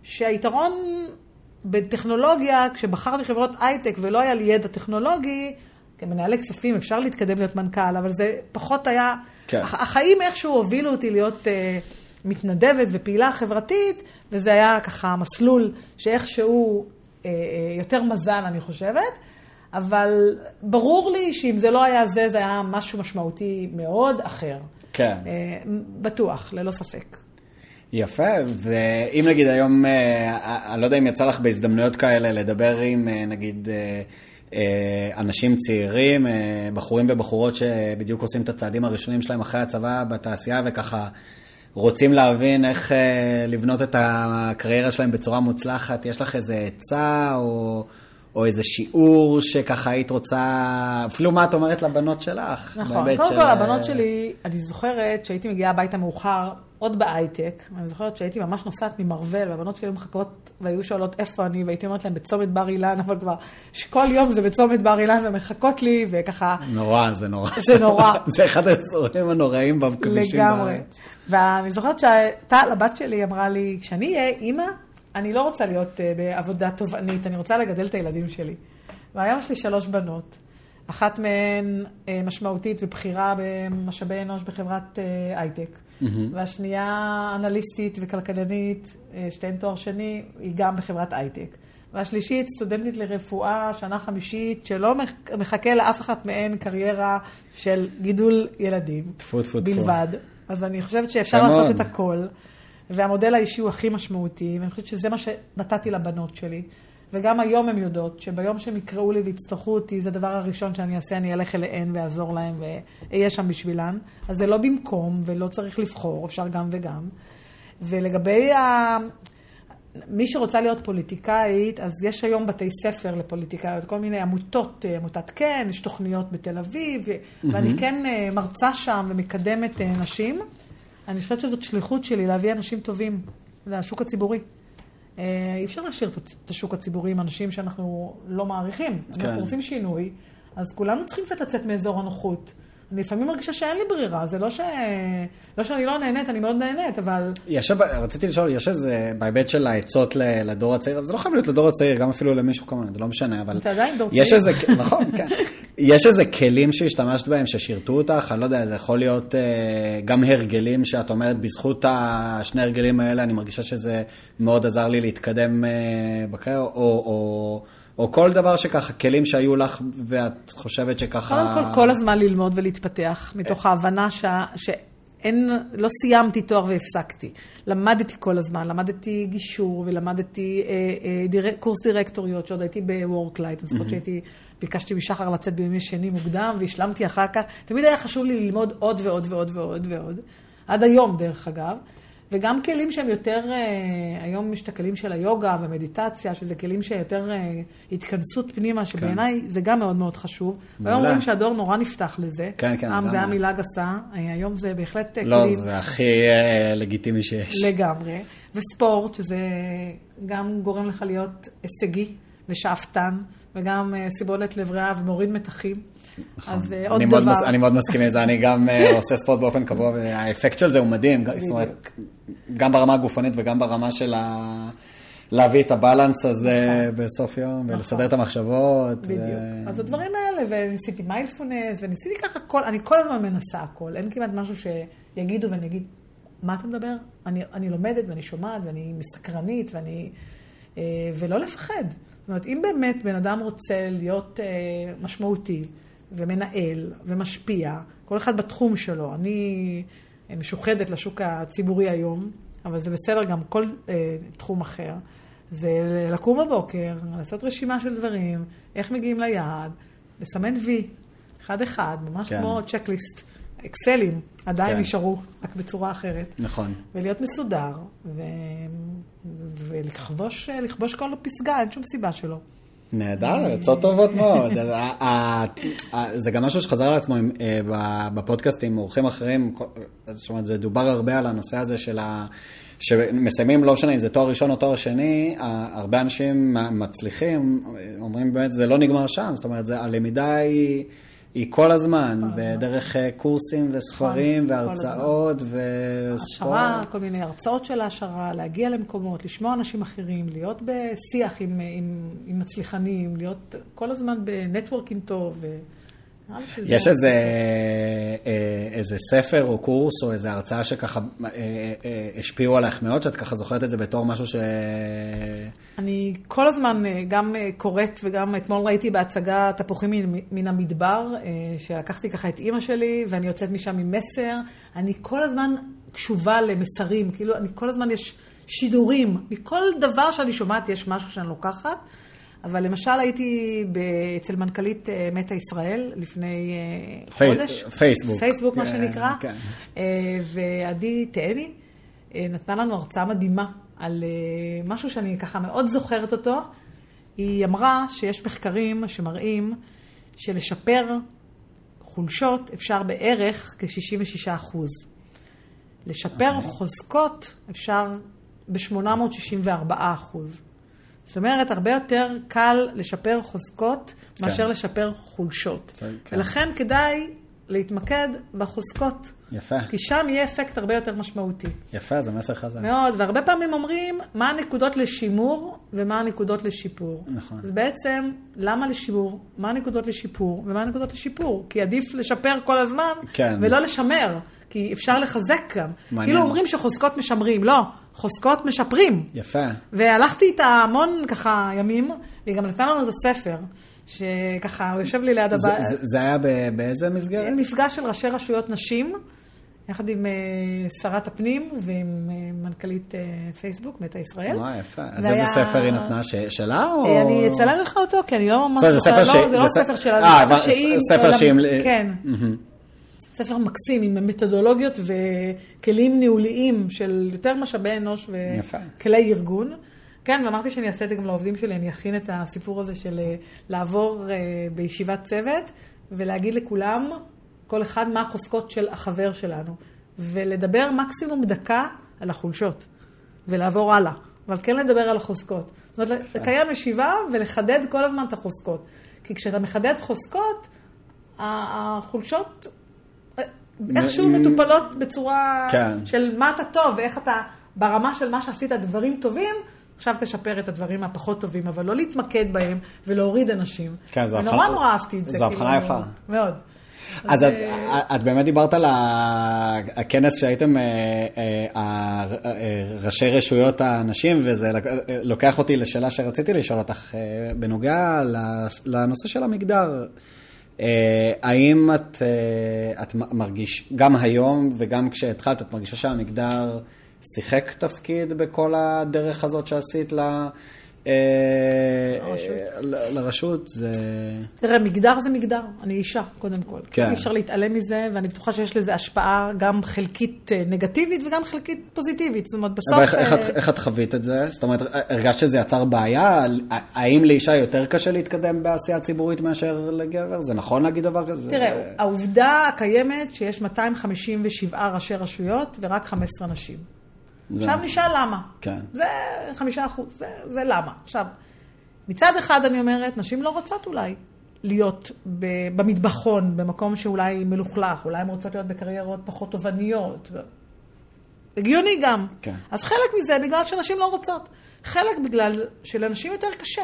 שהיתרון בטכנולוגיה, כשבחרתי חברות הייטק ולא היה לי ידע טכנולוגי, כמנהלי כספים אפשר להתקדם להיות מנכ"ל, אבל זה פחות היה... כן. הח- החיים איכשהו הובילו אותי להיות אה, מתנדבת ופעילה חברתית, וזה היה ככה מסלול שאיכשהו יותר מזל, אני חושבת. אבל ברור לי שאם זה לא היה זה, זה היה משהו משמעותי מאוד אחר. כן. אה, בטוח, ללא ספק. יפה, ואם נגיד היום, אה, אני לא יודע אם יצא לך בהזדמנויות כאלה לדבר עם אה, נגיד אה, אה, אנשים צעירים, אה, בחורים ובחורות שבדיוק עושים את הצעדים הראשונים שלהם אחרי הצבא בתעשייה וככה רוצים להבין איך אה, לבנות את הקריירה שלהם בצורה מוצלחת, יש לך איזה עצה או... או איזה שיעור שככה היית רוצה, אפילו מה את אומרת לבנות שלך? נכון, קודם של, כל אה, הבנות שלי, אני זוכרת שהייתי מגיעה הביתה מאוחר, עוד בהייטק, ואני זוכרת שהייתי ממש נוסעת ממרוול, והבנות שלי היו מחכות והיו שואלות איפה אני, והייתי אומרת להן בצומת בר אילן, אבל כבר כל יום זה בצומת בר אילן, ומחכות לי, וככה, נורא, זה נורא. זה נורא. [LAUGHS] זה אחד האיסורים הנוראים בכבישים לגמרי. ואני זוכרת שטל, הבת שלי, אמרה לי, כשאני אהיה אימא, אני לא רוצה להיות אה, בעבודה תובענית, אני רוצה לגדל את הילדים שלי. והיום יש לי שלוש בנות. אחת מהן אה, משמעותית ובכירה במשאבי אנוש בחברת אה, הייטק. והשנייה אנליסטית וכלכלנית, שתיהן תואר שני, היא גם בחברת הייטק. והשלישית, סטודנטית לרפואה, שנה חמישית, שלא מח- מחכה לאף אחת מהן קריירה של גידול ילדים. טפו, טפו, טפו. בלבד. אז אני חושבת שאפשר לעשות. את הכל. והמודל האישי הוא הכי משמעותי, ואני חושבת שזה מה שנתתי לבנות שלי. וגם היום הן יודעות שביום שהם יקראו לי ויצטרכו אותי, זה הדבר הראשון שאני אעשה, אני אלך אליהן ואעזור להן ואהיה שם בשבילן. אז זה לא במקום ולא צריך לבחור, אפשר גם וגם. ולגבי. מי שרוצה להיות פוליטיקאית, אז יש היום בתי ספר לפוליטיקאיות, כל מיני עמותות, אה, עמותת כן, יש תוכניות בתל אביב, mm-hmm. ואני כן אה, מרצה שם ומקדמת נשים. אני חושבת שזאת שליחות שלי להביא אנשים טובים לשוק הציבורי. אי אפשר להשאיר את השוק הציבורי עם אנשים שאנחנו לא מעריכים. כן. אנחנו רוצים שינוי, אז כולנו צריכים קצת לצאת מאזור הנוחות. לפעמים מרגישה שאין לי ברירה, זה לא, ש... לא שאני לא נהנית, אני מאוד נהנית, אבל... יש, רציתי לשאול, יש איזה, בהיבט של העצות לדור הצעיר, אבל זה לא חייב להיות לדור הצעיר, גם אפילו למישהו כמובן, זה לא משנה, אבל... אתה עדיין דור צעיר. איזה, נכון, כן. יש איזה כלים שהשתמשת בהם, ששירתו אותך, אני לא יודע, זה יכול להיות אה, גם הרגלים שאת אומרת, בזכות השני הרגלים האלה, אני מרגישה שזה מאוד עזר לי להתקדם אה, בקריירה, או... או או כל דבר שככה, כלים שהיו לך ואת חושבת שככה... קודם כל, כל הזמן ללמוד ולהתפתח, מתוך ההבנה ש... שאין, לא סיימתי תואר והפסקתי. למדתי כל הזמן, למדתי גישור ולמדתי אה, אה, דירק, קורס דירקטוריות, שעוד הייתי ב-work-light, אני זוכרת שהייתי, ביקשתי משחר לצאת בימי שני מוקדם והשלמתי אחר כך. תמיד היה חשוב לי ללמוד עוד ועוד ועוד ועוד ועוד. עד היום, דרך אגב. וגם כלים שהם יותר, אה, היום יש את הכלים של היוגה ומדיטציה, שזה כלים שיותר אה, התכנסות פנימה, שבעיניי כן. זה גם מאוד מאוד חשוב. והיום אומרים שהדור נורא נפתח לזה. כן, כן. פעם זה היה מילה גסה, אה, היום זה בהחלט לא, כלים. לא, זה הכי לגיטימי שיש. לגמרי. וספורט, שזה גם גורם לך להיות הישגי ושאפתן. וגם סיבולת לב ריאה ומוריד מתחים. נכון. אז אה, עוד דבר. אני מאוד מסכים עם זה, אני גם אה, [LAUGHS] עושה ספורט באופן קבוע, והאפקט של זה הוא מדהים, זאת אומרת, גם ברמה הגופנית וגם ברמה של ה... להביא את הבלנס הזה נכון. בסוף יום, ולסדר נכון. את המחשבות. בדיוק. אז הדברים האלה, וניסיתי מיילפונס, וניסיתי ככה כל, אני כל הזמן מנסה הכל, אין כמעט משהו שיגידו ואני אגיד, מה אתה מדבר? אני לומדת ואני שומעת ואני מסקרנית ואני... אה, ולא לפחד. זאת אומרת, אם באמת בן אדם רוצה להיות משמעותי, ומנהל ומשפיע, כל אחד בתחום שלו. אני משוחדת לשוק הציבורי היום, אבל זה בסדר גם כל אה, תחום אחר. זה לקום בבוקר, לעשות רשימה של דברים, איך מגיעים ליעד, לסמן וי, אחד-אחד, ממש כן. כמו צ'קליסט. אקסלים עדיין כן. נשארו, רק אחרת. נכון. ולהיות מסודר, ו... ולכבוש כל פסגה, אין שום סיבה שלא. נהדר, עצות טובות מאוד. [LAUGHS] זה גם משהו שחזר על עצמו אה, בפודקאסטים עם אורחים אחרים, זאת אומרת, זה דובר הרבה על הנושא הזה של ה... שמסיימים, לא משנה אם זה תואר ראשון או תואר שני, הרבה אנשים מצליחים, אומרים באמת, זה לא נגמר שם, זאת אומרת, הלמידה היא... היא כל הזמן, בדרך אה, קורסים וספרים והרצאות וספורט. העשרה, כל מיני הרצאות של העשרה, להגיע למקומות, לשמוע אנשים אחרים, להיות בשיח עם, עם, עם מצליחנים, להיות כל הזמן בנטוורקינג טוב. יש איזה, אה, איזה ספר או קורס או איזה הרצאה שככה אה, אה, השפיעו עלייך מאוד, שאת ככה זוכרת את זה בתור משהו ש... אני כל הזמן גם קוראת וגם אתמול ראיתי בהצגה תפוחים מן המדבר, שלקחתי ככה את אימא שלי ואני יוצאת משם עם מסר. אני כל הזמן קשובה למסרים, כאילו אני כל הזמן יש שידורים, מכל דבר שאני שומעת יש משהו שאני לוקחת. אבל למשל הייתי אצל מנכ"לית אה, מטא ישראל לפני אה, פי... חודש. פייסבוק. פייסבוק, מה כן, שנקרא. כן. אה, ועדי תאני נתנה לנו הרצאה מדהימה על משהו שאני ככה מאוד זוכרת אותו. היא אמרה שיש מחקרים שמראים שלשפר חולשות אפשר בערך כ-66 אחוז. לשפר okay. אוקיי. חוזקות אפשר ב-864 אחוז. זאת אומרת, הרבה יותר קל לשפר חוזקות כן. מאשר לשפר חולשות. כן. ולכן כדאי להתמקד בחוזקות. יפה. כי שם יהיה אפקט הרבה יותר משמעותי. יפה, זה מסר חזק. מאוד, והרבה פעמים אומרים מה הנקודות לשימור ומה הנקודות לשיפור. נכון. אז בעצם, למה לשימור? מה הנקודות לשיפור ומה הנקודות לשיפור? כי עדיף לשפר כל הזמן כן. ולא לשמר, כי אפשר לחזק גם. מעניין. כאילו אומרים שחוזקות משמרים, לא. חוזקות משפרים. יפה. והלכתי איתה המון ככה ימים, והיא גם נתנה לנו את הספר. שככה, הוא יושב לי ליד הבית. זה, זה היה באיזה מסגרת? מפגש של ראשי רשויות נשים, יחד עם uh, שרת הפנים ועם uh, מנכ"לית uh, פייסבוק, מטא ישראל. וואי, יפה. אז איזה. ספר היא נתנה? שלה או... אני אצלם לך אותו, כי אני לא ממש... זה ספר ש... זה לא ספר שלה, זה ספר שהיא... ספר שהיא... כן. ספר מקסים עם מתודולוגיות וכלים ניהוליים של יותר משאבי אנוש וכלי ארגון. כן, ואמרתי שאני אעשה את זה גם לעובדים שלי, אני אכין את הסיפור הזה של אה, לעבור אה, בישיבת צוות ולהגיד לכולם, כל אחד מה החוזקות של החבר שלנו, ולדבר מקסימום דקה על החולשות, ולעבור הלאה, אבל כן לדבר על החוזקות. זאת אומרת, לקיים ישיבה ולחדד כל הזמן את החוזקות. כי כשאתה מחדד חוזקות, החולשות אה, איכשהו מטופלות בצורה כן. של מה אתה טוב ואיך אתה, ברמה של מה שעשית דברים טובים, עכשיו תשפר את הדברים הפחות טובים, אבל לא להתמקד בהם ולהוריד אנשים. כן, זו ונורא הבחנה- נורא אהבתי את זה. זו הבחנה כאילו, יפה. מאוד. אז את, אה, את באמת דיברת על הכנס שהייתם אה, אה, ראשי רשויות הנשים, וזה לוקח אותי לשאלה שרציתי לשאול אותך בנוגע לנושא של המגדר. האם את, את מרגיש, גם היום וגם כשהתחלת, את מרגישה שהמגדר שיחק תפקיד בכל הדרך הזאת שעשית ל... אה, לרשות? זה... תראה, מגדר זה מגדר, אני אישה, קודם כל. כן. אי אפשר להתעלם מזה, ואני בטוחה שיש לזה השפעה גם חלקית אה, נגטיבית וגם חלקית פוזיטיבית. זאת אומרת, בסוף... אבל אה, איך את חווית את זה? זאת אומרת, הרגשת שזה יצר בעיה? האם לאישה יותר קשה להתקדם בעשייה ציבורית מאשר לגבר? זה נכון להגיד דבר כזה? תראה, העובדה הקיימת שיש 257 ראשי רשויות ורק 15 נשים. עכשיו נשאל למה. כן. זה חמישה אחוז, זה, זה למה. עכשיו, מצד אחד אני אומרת, נשים לא רוצות אולי להיות ב- במטבחון, במקום שאולי מלוכלך, אולי הן רוצות להיות בקריירות פחות תובעניות. הגיוני גם. כן. אז חלק מזה בגלל שנשים לא רוצות. חלק בגלל שלנשים יותר קשה.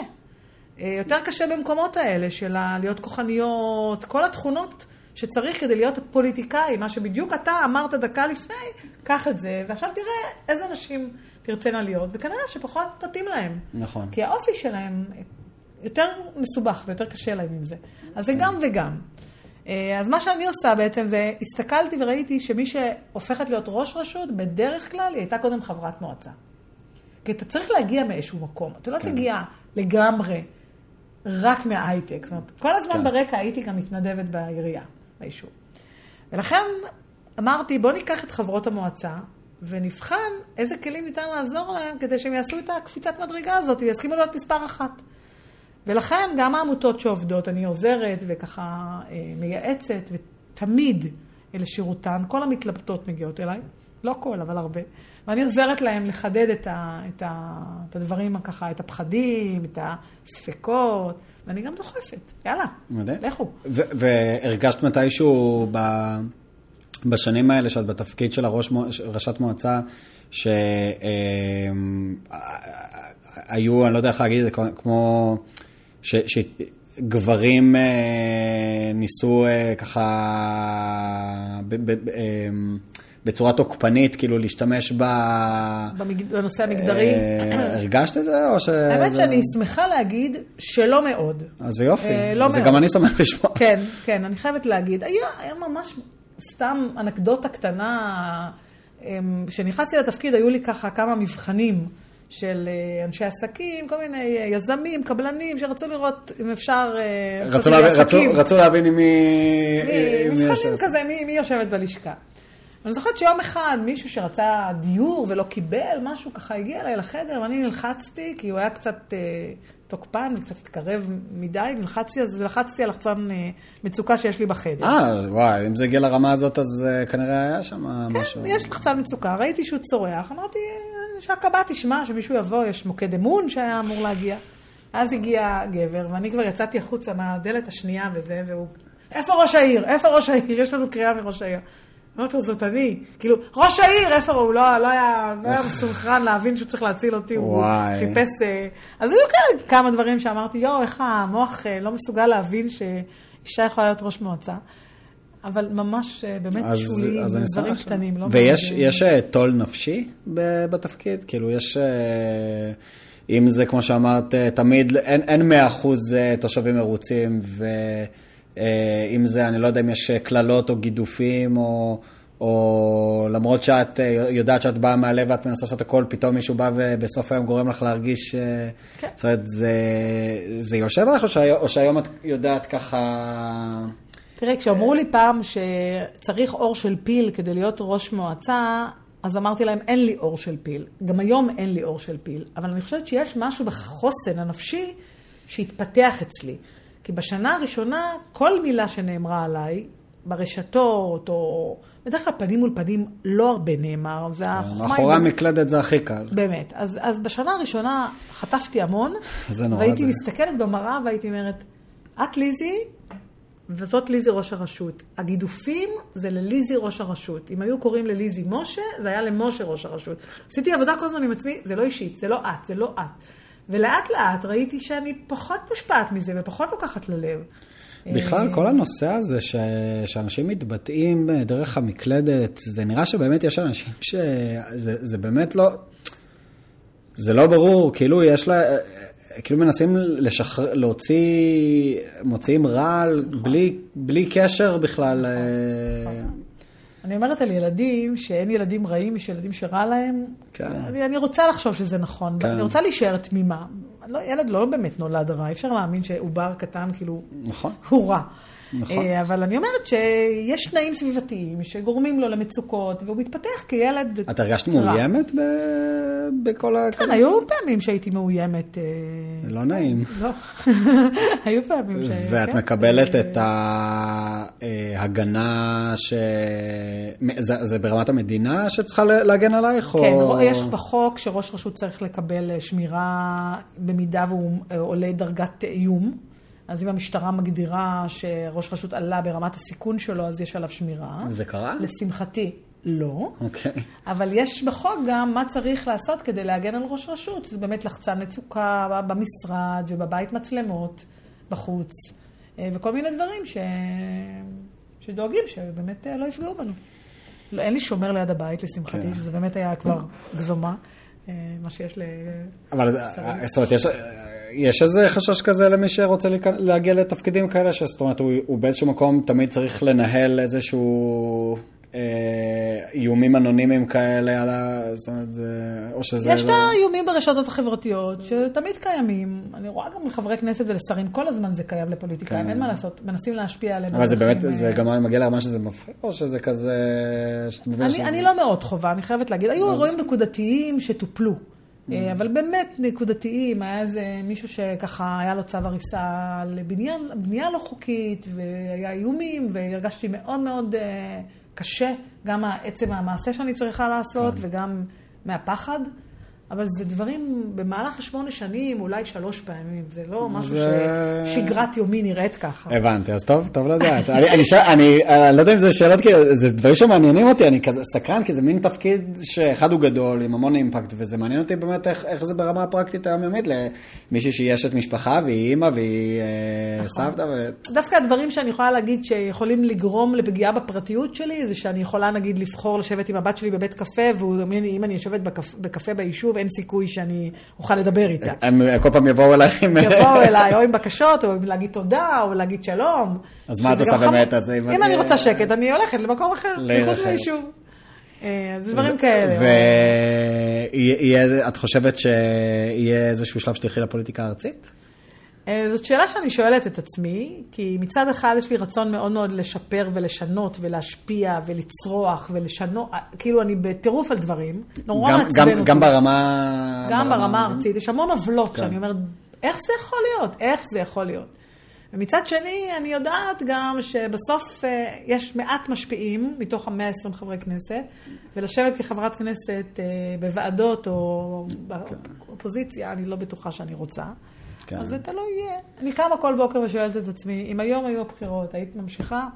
אה, יותר קשה במקומות האלה של להיות כוחניות, כל התכונות שצריך כדי להיות פוליטיקאי, מה שבדיוק אתה אמרת דקה לפני, קח את זה, ועכשיו תראה איזה נשים תרצנה להיות, וכנראה שפחות מתאים להם. נכון. כי האופי שלהם יותר מסובך ויותר קשה להם עם זה. אז זה גם וגם. אה, אז מה שאני עושה בעצם זה, הסתכלתי וראיתי שמי שהופכת להיות ראש רשות, בדרך כלל היא הייתה קודם חברת מועצה. כי אתה צריך להגיע מאיזשהו מקום. אתה לא כן. תגיע לגמרי רק מההייטק. זאת אומרת, כל הזמן כן. ברקע הייתי גם מתנדבת בעירייה, ביישוב. ולכן אמרתי, בוא ניקח את חברות המועצה ונבחן איזה כלים ניתן לעזור להם כדי שהם יעשו את הקפיצת מדרגה הזאת ויסכימו להיות מספר אחת. ולכן גם העמותות שעובדות, אני עוזרת וככה אה, מייעצת, ותמיד אלה שירותן, כל המתלבטות מגיעות אליי, לא כל, אבל הרבה, ואני עוזרת להם לחדד את, ה, את, ה, את הדברים ככה, את הפחדים, את הספקות, ואני גם דוחפת, יאללה, מדהים. לכו. והרגשת מתישהו ב... בשנים האלה שאת בתפקיד של הראש, ראשת מועצה, שהיו, אני לא יודע איך להגיד את זה, כמו ש- שגברים אה, ניסו אה, ככה ב- ב- ב- אה, בצורה תוקפנית, כאילו להשתמש ב... במג... בנושא המגדרי. אה, הרגשת את זה או ש... האמת שאני שמחה להגיד שלא מאוד. אז זה יופי, אה, לא זה מאוד. גם אני שמח לשמוע. כן, כן, אני חייבת להגיד. היה, היה ממש סתם אנקדוטה קטנה, אמ, כשנכנסתי לתפקיד היו לי ככה כמה מבחנים של אה, אנשי עסקים, כל מיני יזמים, קבלנים, שרצו לראות אם אפשר... רצו להבין- רצו-. רצו להבין עם מי... מבחנים. כזה, מי, מי יושבת בלשכה. אני זוכרת שיום אחד מישהו שרצה דיור ולא קיבל, משהו ככה הגיע אליי לחדר, ואני נלחצתי, כי הוא היה קצת אה, תוקפן, קצת התקרב מדי, נלחצתי, אז לחצתי על לחצן אה, מצוקה שיש לי בחדר. אה, וואי, אם זה הגיע לרמה הזאת, אז אה, כנראה היה שם כן, משהו. יש לחצן מצוקה, ראיתי שהוא צורח, אמרתי שהקב"ט ישמע, שמישהו יבוא, יש מוקד אמון שהיה אמור להגיע. אז הגיע גבר, ואני כבר יצאתי החוצה מהדלת השנייה וזה, והוא, איפה ראש העיר? איפה ראש העיר? יש לנו קריאה מראש העיר. אמרתי לו, זאת אני. כאילו, ראש העיר, איפה הוא? לא, לא היה, לא היה [LAUGHS] מסונכרן להבין שהוא צריך להציל אותי, הוא וואי. חיפש... אה, אז היו כאלה כמה דברים שאמרתי, יואו, איך המוח אה, לא מסוגל להבין שאישה יכולה להיות ראש מועצה. אבל ממש אה, באמת אז- שולי, אז אני דברים קטנים. לא ויש יש, טול נפשי בתפקיד? כאילו, יש... אם זה, כמו שאמרת, תמיד אין אין 100% אה, תושבים מרוצים, ואם זה, אני לא יודע אם יש אה, קללות או גידופים, או... או למרות שאת אה, יודעת שאת באה מהלב ואת מנסה לעשות הכל, פתאום מישהו בא ובסוף היום גורם לך להרגיש... אה, כן. זאת אומרת, זה, זה יושב לך, או שהיום, או שהיום את יודעת ככה... תראה, כשאמרו לי פעם שצריך אור של פיל כדי להיות ראש מועצה, אז אמרתי להם, אין לי אור של פיל. גם היום אין לי אור של פיל. אבל אני חושבת שיש משהו בחוסן הנפשי שהתפתח אצלי. כי בשנה הראשונה, כל מילה שנאמרה עליי, ברשתות, או בדרך כלל פנים מול פנים, לא הרבה נאמר. זה החוכמה... כן, מאחורי המקלדת זה הכי קל. באמת. אז, אז בשנה הראשונה חטפתי המון, והייתי זה- מסתכלת במראה והייתי אומרת, את ליזי, וזאת ליזי ראש הרשות. הגידופים זה לליזי ראש הרשות. אם היו קוראים לליזי משה, זה היה למשה ראש הרשות. עשיתי עבודה כל הזמן עם עצמי, זה לא אישית, זה לא את, זה לא את. ולאט לאט ראיתי שאני פחות מושפעת מזה ופחות לוקחת ללב. בכלל, אה, כל הנושא הזה ש... שאנשים מתבטאים דרך המקלדת, זה נראה שבאמת יש אנשים שזה זה באמת לא... זה לא ברור, כאילו יש לה... כאילו מנסים לשחרר, להוציא, מוציאים רעל בלי, בלי קשר בכלל. אה, אני אומרת על ילדים, שאין ילדים רעים, יש ילדים שרע להם. כן. אני, אני רוצה לחשוב שזה נכון, כן. אני רוצה להישאר תמימה. לא, ילד לא באמת נולד רע, אי אפשר להאמין שעובר קטן, כאילו, נכון. הוא רע. נכון. אה, אבל אני אומרת שיש תנאים סביבתיים שגורמים לו למצוקות, והוא מתפתח כילד את הרגשת רע. מאוימת ב... בכל ה... כן, היו פעמים שהייי מאוימת. אה, לא נעים. לא, [LAUGHS] היו פעמים ש... ואת כן. מקבלת אה, את ההגנה ש... זה, זה ברמת המדינה שצריכה להגן עלייך? כן, או... יש בחוק שראש רשות צריך לקבל אה, שמירה במידה והוא אה, עולה דרגת איום. אז אם המשטרה מגדירה שראש רשות עלה ברמת הסיכון שלו, אז יש עליו שמירה. זה קרה? לשמחתי, לא. אוקיי. אבל יש בחוק גם מה צריך לעשות כדי להגן על ראש רשות. זה באמת לחצן מצוקה במשרד ובבית מצלמות, בחוץ, אה, וכל מיני דברים ש... שדואגים שבאמת אה, לא יפגעו בנו. לא, אין לי שומר ליד הבית, לשמחתי, כן. שזה באמת היה כבר גזומה, אה, מה שיש ל... אבל זאת אומרת, יש, יש איזה חשש כזה למי שרוצה להגיע לתפקידים כאלה, שזאת אומרת, הוא, הוא באיזשהו מקום תמיד צריך לנהל איזשהו אה, איומים אנונימיים כאלה על ה... זאת אומרת, זה... או שזה... יש את לא- האיומים ברשתות החברתיות, שתמיד קיימים. אני רואה גם לחברי כנסת ולשרים, כל הזמן זה קיים לפוליטיקאים, כן. אין מה לעשות, מנסים להשפיע עליהם. אבל זה באמת, זה גם מגיע לרמה שזה מפחיד, או שזה כזה... אני, שזה- אני לא מאוד חובה, אני חייבת להגיד. היו אירועים נקודתיים שטופלו, אבל באמת נקודתיים. היה איזה מישהו שככה היה לו צו הריסה על בניין, בנייה לא חוקית, והיה איומים, והרגשתי מאוד מאוד אה, קשה, גם עצם המעשה שאני צריכה לעשות, וגם מהפחד. אבל זה דברים במהלך השמונה שנים, אולי שלוש פעמים, זה לא משהו זה- ששגרת יומי נראית ככה. הבנתי, אז טוב, טוב לדעת. [LAUGHS] אני, אני, אני, אני לא יודע אם זה שאלות, כי זה דברים שמעניינים אותי, אני כזה סקרן, כי זה מין תפקיד שאחד הוא גדול, עם המון אימפקט, וזה מעניין אותי באמת איך, איך זה ברמה הפרקטית היומיומית למישהי שהיא אשת משפחה, והיא אימא, והיא אה, סבתא, ו... דווקא הדברים שאני יכולה להגיד שיכולים לגרום לפגיעה בפרטיות שלי, זה שאני יכולה נגיד לבחור לשבת עם הבת שלי בבית קפה, והוא אומר לי, אם אני יושבת בקפ, בקפה ביישוב, אין סיכוי שאני אוכל לדבר איתה. הם כל פעם יבואו אלייך עם... יבואו אליי או עם בקשות, או להגיד תודה, או להגיד שלום. אז מה את עושה. באמת? אז אם אני רוצה שקט, אני הולכת למקום אחר, לעיר מחוץ. ליישוב. אה, זה דברים כאלה. ואת חושבת שיהיה איזשהו שלב שתלכי לפוליטיקה הארצית? אה, זאת שאלה שאני שואלת את עצמי, כי מצד אחד יש לי רצון מאוד מאוד לשפר ולשנות ולהשפיע ולצרוח ולשנות, אה, כאילו אני בטירוף על דברים, נורא גם- מעצבן גם- אותי. גם ברמה... גם ברמה הארצית, יש המון עוולות כן. שאני אומרת, איך זה יכול להיות? איך זה יכול להיות? ומצד שני, אני יודעת גם שבסוף אה, יש מעט משפיעים מתוך ה-120 חברי כנסת, ולשבת כחברת כנסת אה, בוועדות או באופוזיציה, אני לא בטוחה שאני רוצה. כן. אז זה תלוי יהיה. אני קמה כל בוקר ושואלת את עצמי, אם היום היו הבחירות, היית ממשיכה?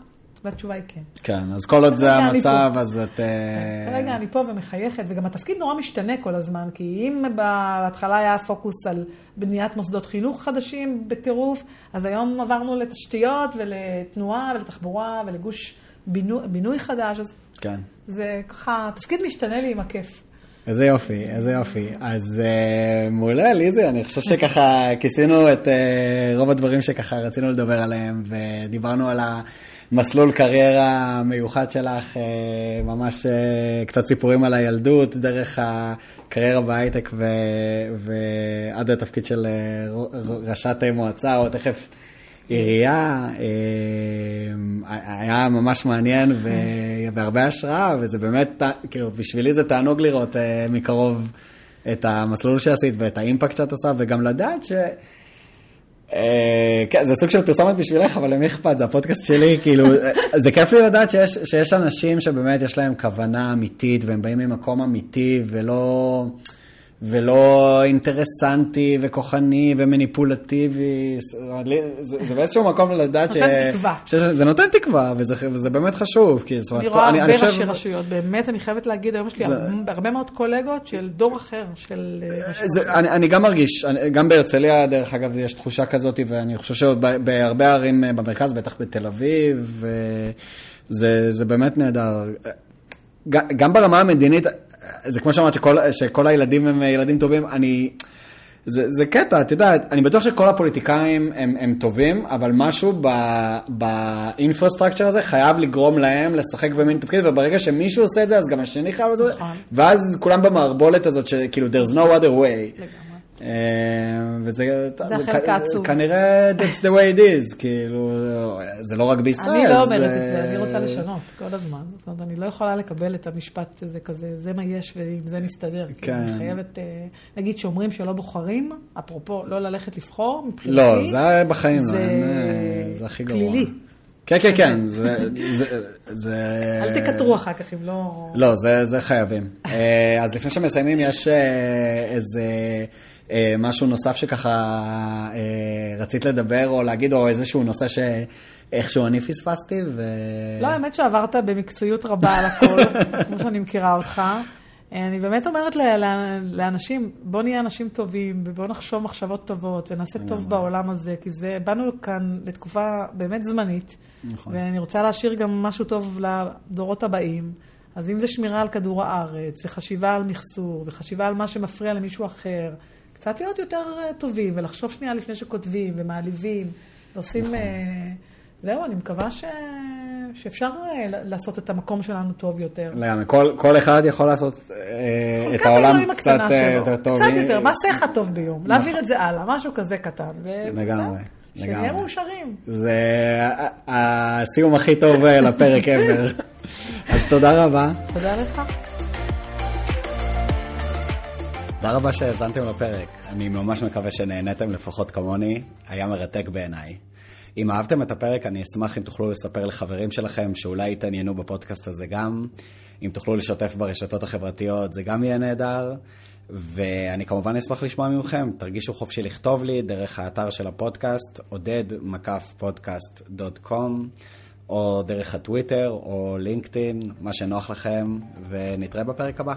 והתשובה היא כן. כן, אז כל עוד זה המצב. אז את... אה, כרגע אני פה ומחייכת, וגם התפקיד נורא משתנה כל הזמן, כי אם בהתחלה היה פוקוס על בניית מוסדות חינוך חדשים בטירוף, אז היום עברנו לתשתיות ולתנועה ולתחבורה ולגוש בינוי, בינוי חדש, אז כן. זה ככה, התפקיד משתנה לי עם הכיף. איזה יופי, איזה יופי. אז uh, מעולה, ליזי, אני חושב שככה כיסינו את uh, רוב הדברים שככה רצינו לדבר עליהם, ודיברנו על המסלול קריירה המיוחד שלך, uh, ממש uh, קצת סיפורים על הילדות, דרך הקריירה בהייטק ו- ועד התפקיד של ר- ראשת מועצה, או תכף עירייה, היה ממש מעניין והרבה השראה, וזה באמת, כאילו, בשבילי זה תענוג לראות מקרוב את המסלול שעשית ואת האימפקט שאת עושה, וגם לדעת ש... כן, זה סוג של פרסומת בשבילך, אבל למי אכפת? זה הפודקאסט שלי, כאילו, זה כיף לי לדעת שיש, שיש אנשים שבאמת יש להם כוונה אמיתית, והם באים ממקום אמיתי, ולא... ולא אינטרסנטי וכוחני ומניפולטיבי. זה, זה באיזשהו מקום לדעת ש... נותן תקווה. ש... זה נותן תקווה, וזה, וזה באמת חשוב. כי, אני רואה הרבה ראשי חושב... רשויות, באמת, אני חייבת להגיד, היום יש לי זה... הרבה מאוד קולגות של דור אחר, של אה, רשויות. אני, אני גם מרגיש, גם בהרצליה, דרך אגב, יש תחושה כזאת, ואני חושב שבהרבה ערים אה, במרכז, בטח בתל אביב, זה באמת נהדר. גם ברמה המדינית, זה כמו שאמרת שכל, שכל הילדים הם ילדים טובים, אני... זה, זה קטע, את יודעת, אני בטוח שכל הפוליטיקאים הם, הם טובים, אבל משהו באינפרסטרקצ'ר הזה חייב לגרום להם לשחק במין תפקיד, וברגע שמישהו עושה את זה, אז גם השני חייב לעשות את זה, נכון. ואז כולם במערבולת הזאת, שכאילו, there's no other way. לגמרי. אה, וזה זה החלק העצוב. כנראה that's the way it is, כאילו, זה לא רק בישראל. אני לא אומרת את זה, אני רוצה לשנות כל הזמן. זאת אומרת, אני לא יכולה לקבל את המשפט הזה כזה, זה מה יש ועם זה נסתדר. כן. אני חייבת, אה, נגיד שאומרים שלא בוחרים, אפרופו לא ללכת לבחור, מבחינתי. לא, זה בחיים לא, זה הכי גרוע. פלילי. כן, כן, כן, זה... אל תקטרו אחר כך אם לא... לא, זה חייבים. אה, אז לפני שמסיימים, יש איזה... אה, משהו נוסף שככה אה, רצית לדבר או להגיד, או איזשהו נושא שאיכשהו אני פספסתי, ו... לא, האמת שעברת במקצועיות רבה על הכל, [LAUGHS] כמו שאני מכירה אותך. אני באמת אומרת לאנשים, בואו נהיה אנשים טובים, ובואו נחשוב מחשבות טובות, ונעשה טוב בעולם הזה, כי זה, באנו כאן לתקופה באמת זמנית, נכון. ואני רוצה להשאיר גם משהו טוב לדורות הבאים. אז אם זה שמירה על כדור הארץ, וחשיבה על מחסור, וחשיבה על מה שמפריע למישהו אחר, קצת להיות יותר אה, טובים, ולחשוב שנייה לפני שכותבים ומעליבים, ועושים... נכון. אה, זהו, אני מקווה ש... שאפשר אה, לעשות את המקום שלנו טוב יותר. לגמרי, כל, כל אחד יכול לעשות אה, את העולם קצת יותר טוב. קצת יותר, מעשה אחד טוב ביום, להעביר את זה הלאה, משהו כזה קטן. לגמרי. שנהיה מאושרים. זה הסיום הכי טוב לפרק ever. [LAUGHS] אז תודה רבה. תודה לך. תודה רבה שהאזנתם לפרק. אני ממש מקווה שנהניתם לפחות כמוני, היה מרתק בעיניי. אם אהבתם את הפרק, אני אשמח אם תוכלו לספר לחברים שלכם שאולי יתעניינו בפודקאסט הזה גם. אם תוכלו לשתף ברשתות החברתיות, זה גם יהיה נהדר. ואני כמובן אשמח לשמוע מכם, תרגישו חופשי לכתוב לי דרך האתר של הפודקאסט, עודד מקף פודקאסט דוט קום, או דרך הטוויטר או לינקדאין, מה שנוח לכם, ונתראה בפרק הבא.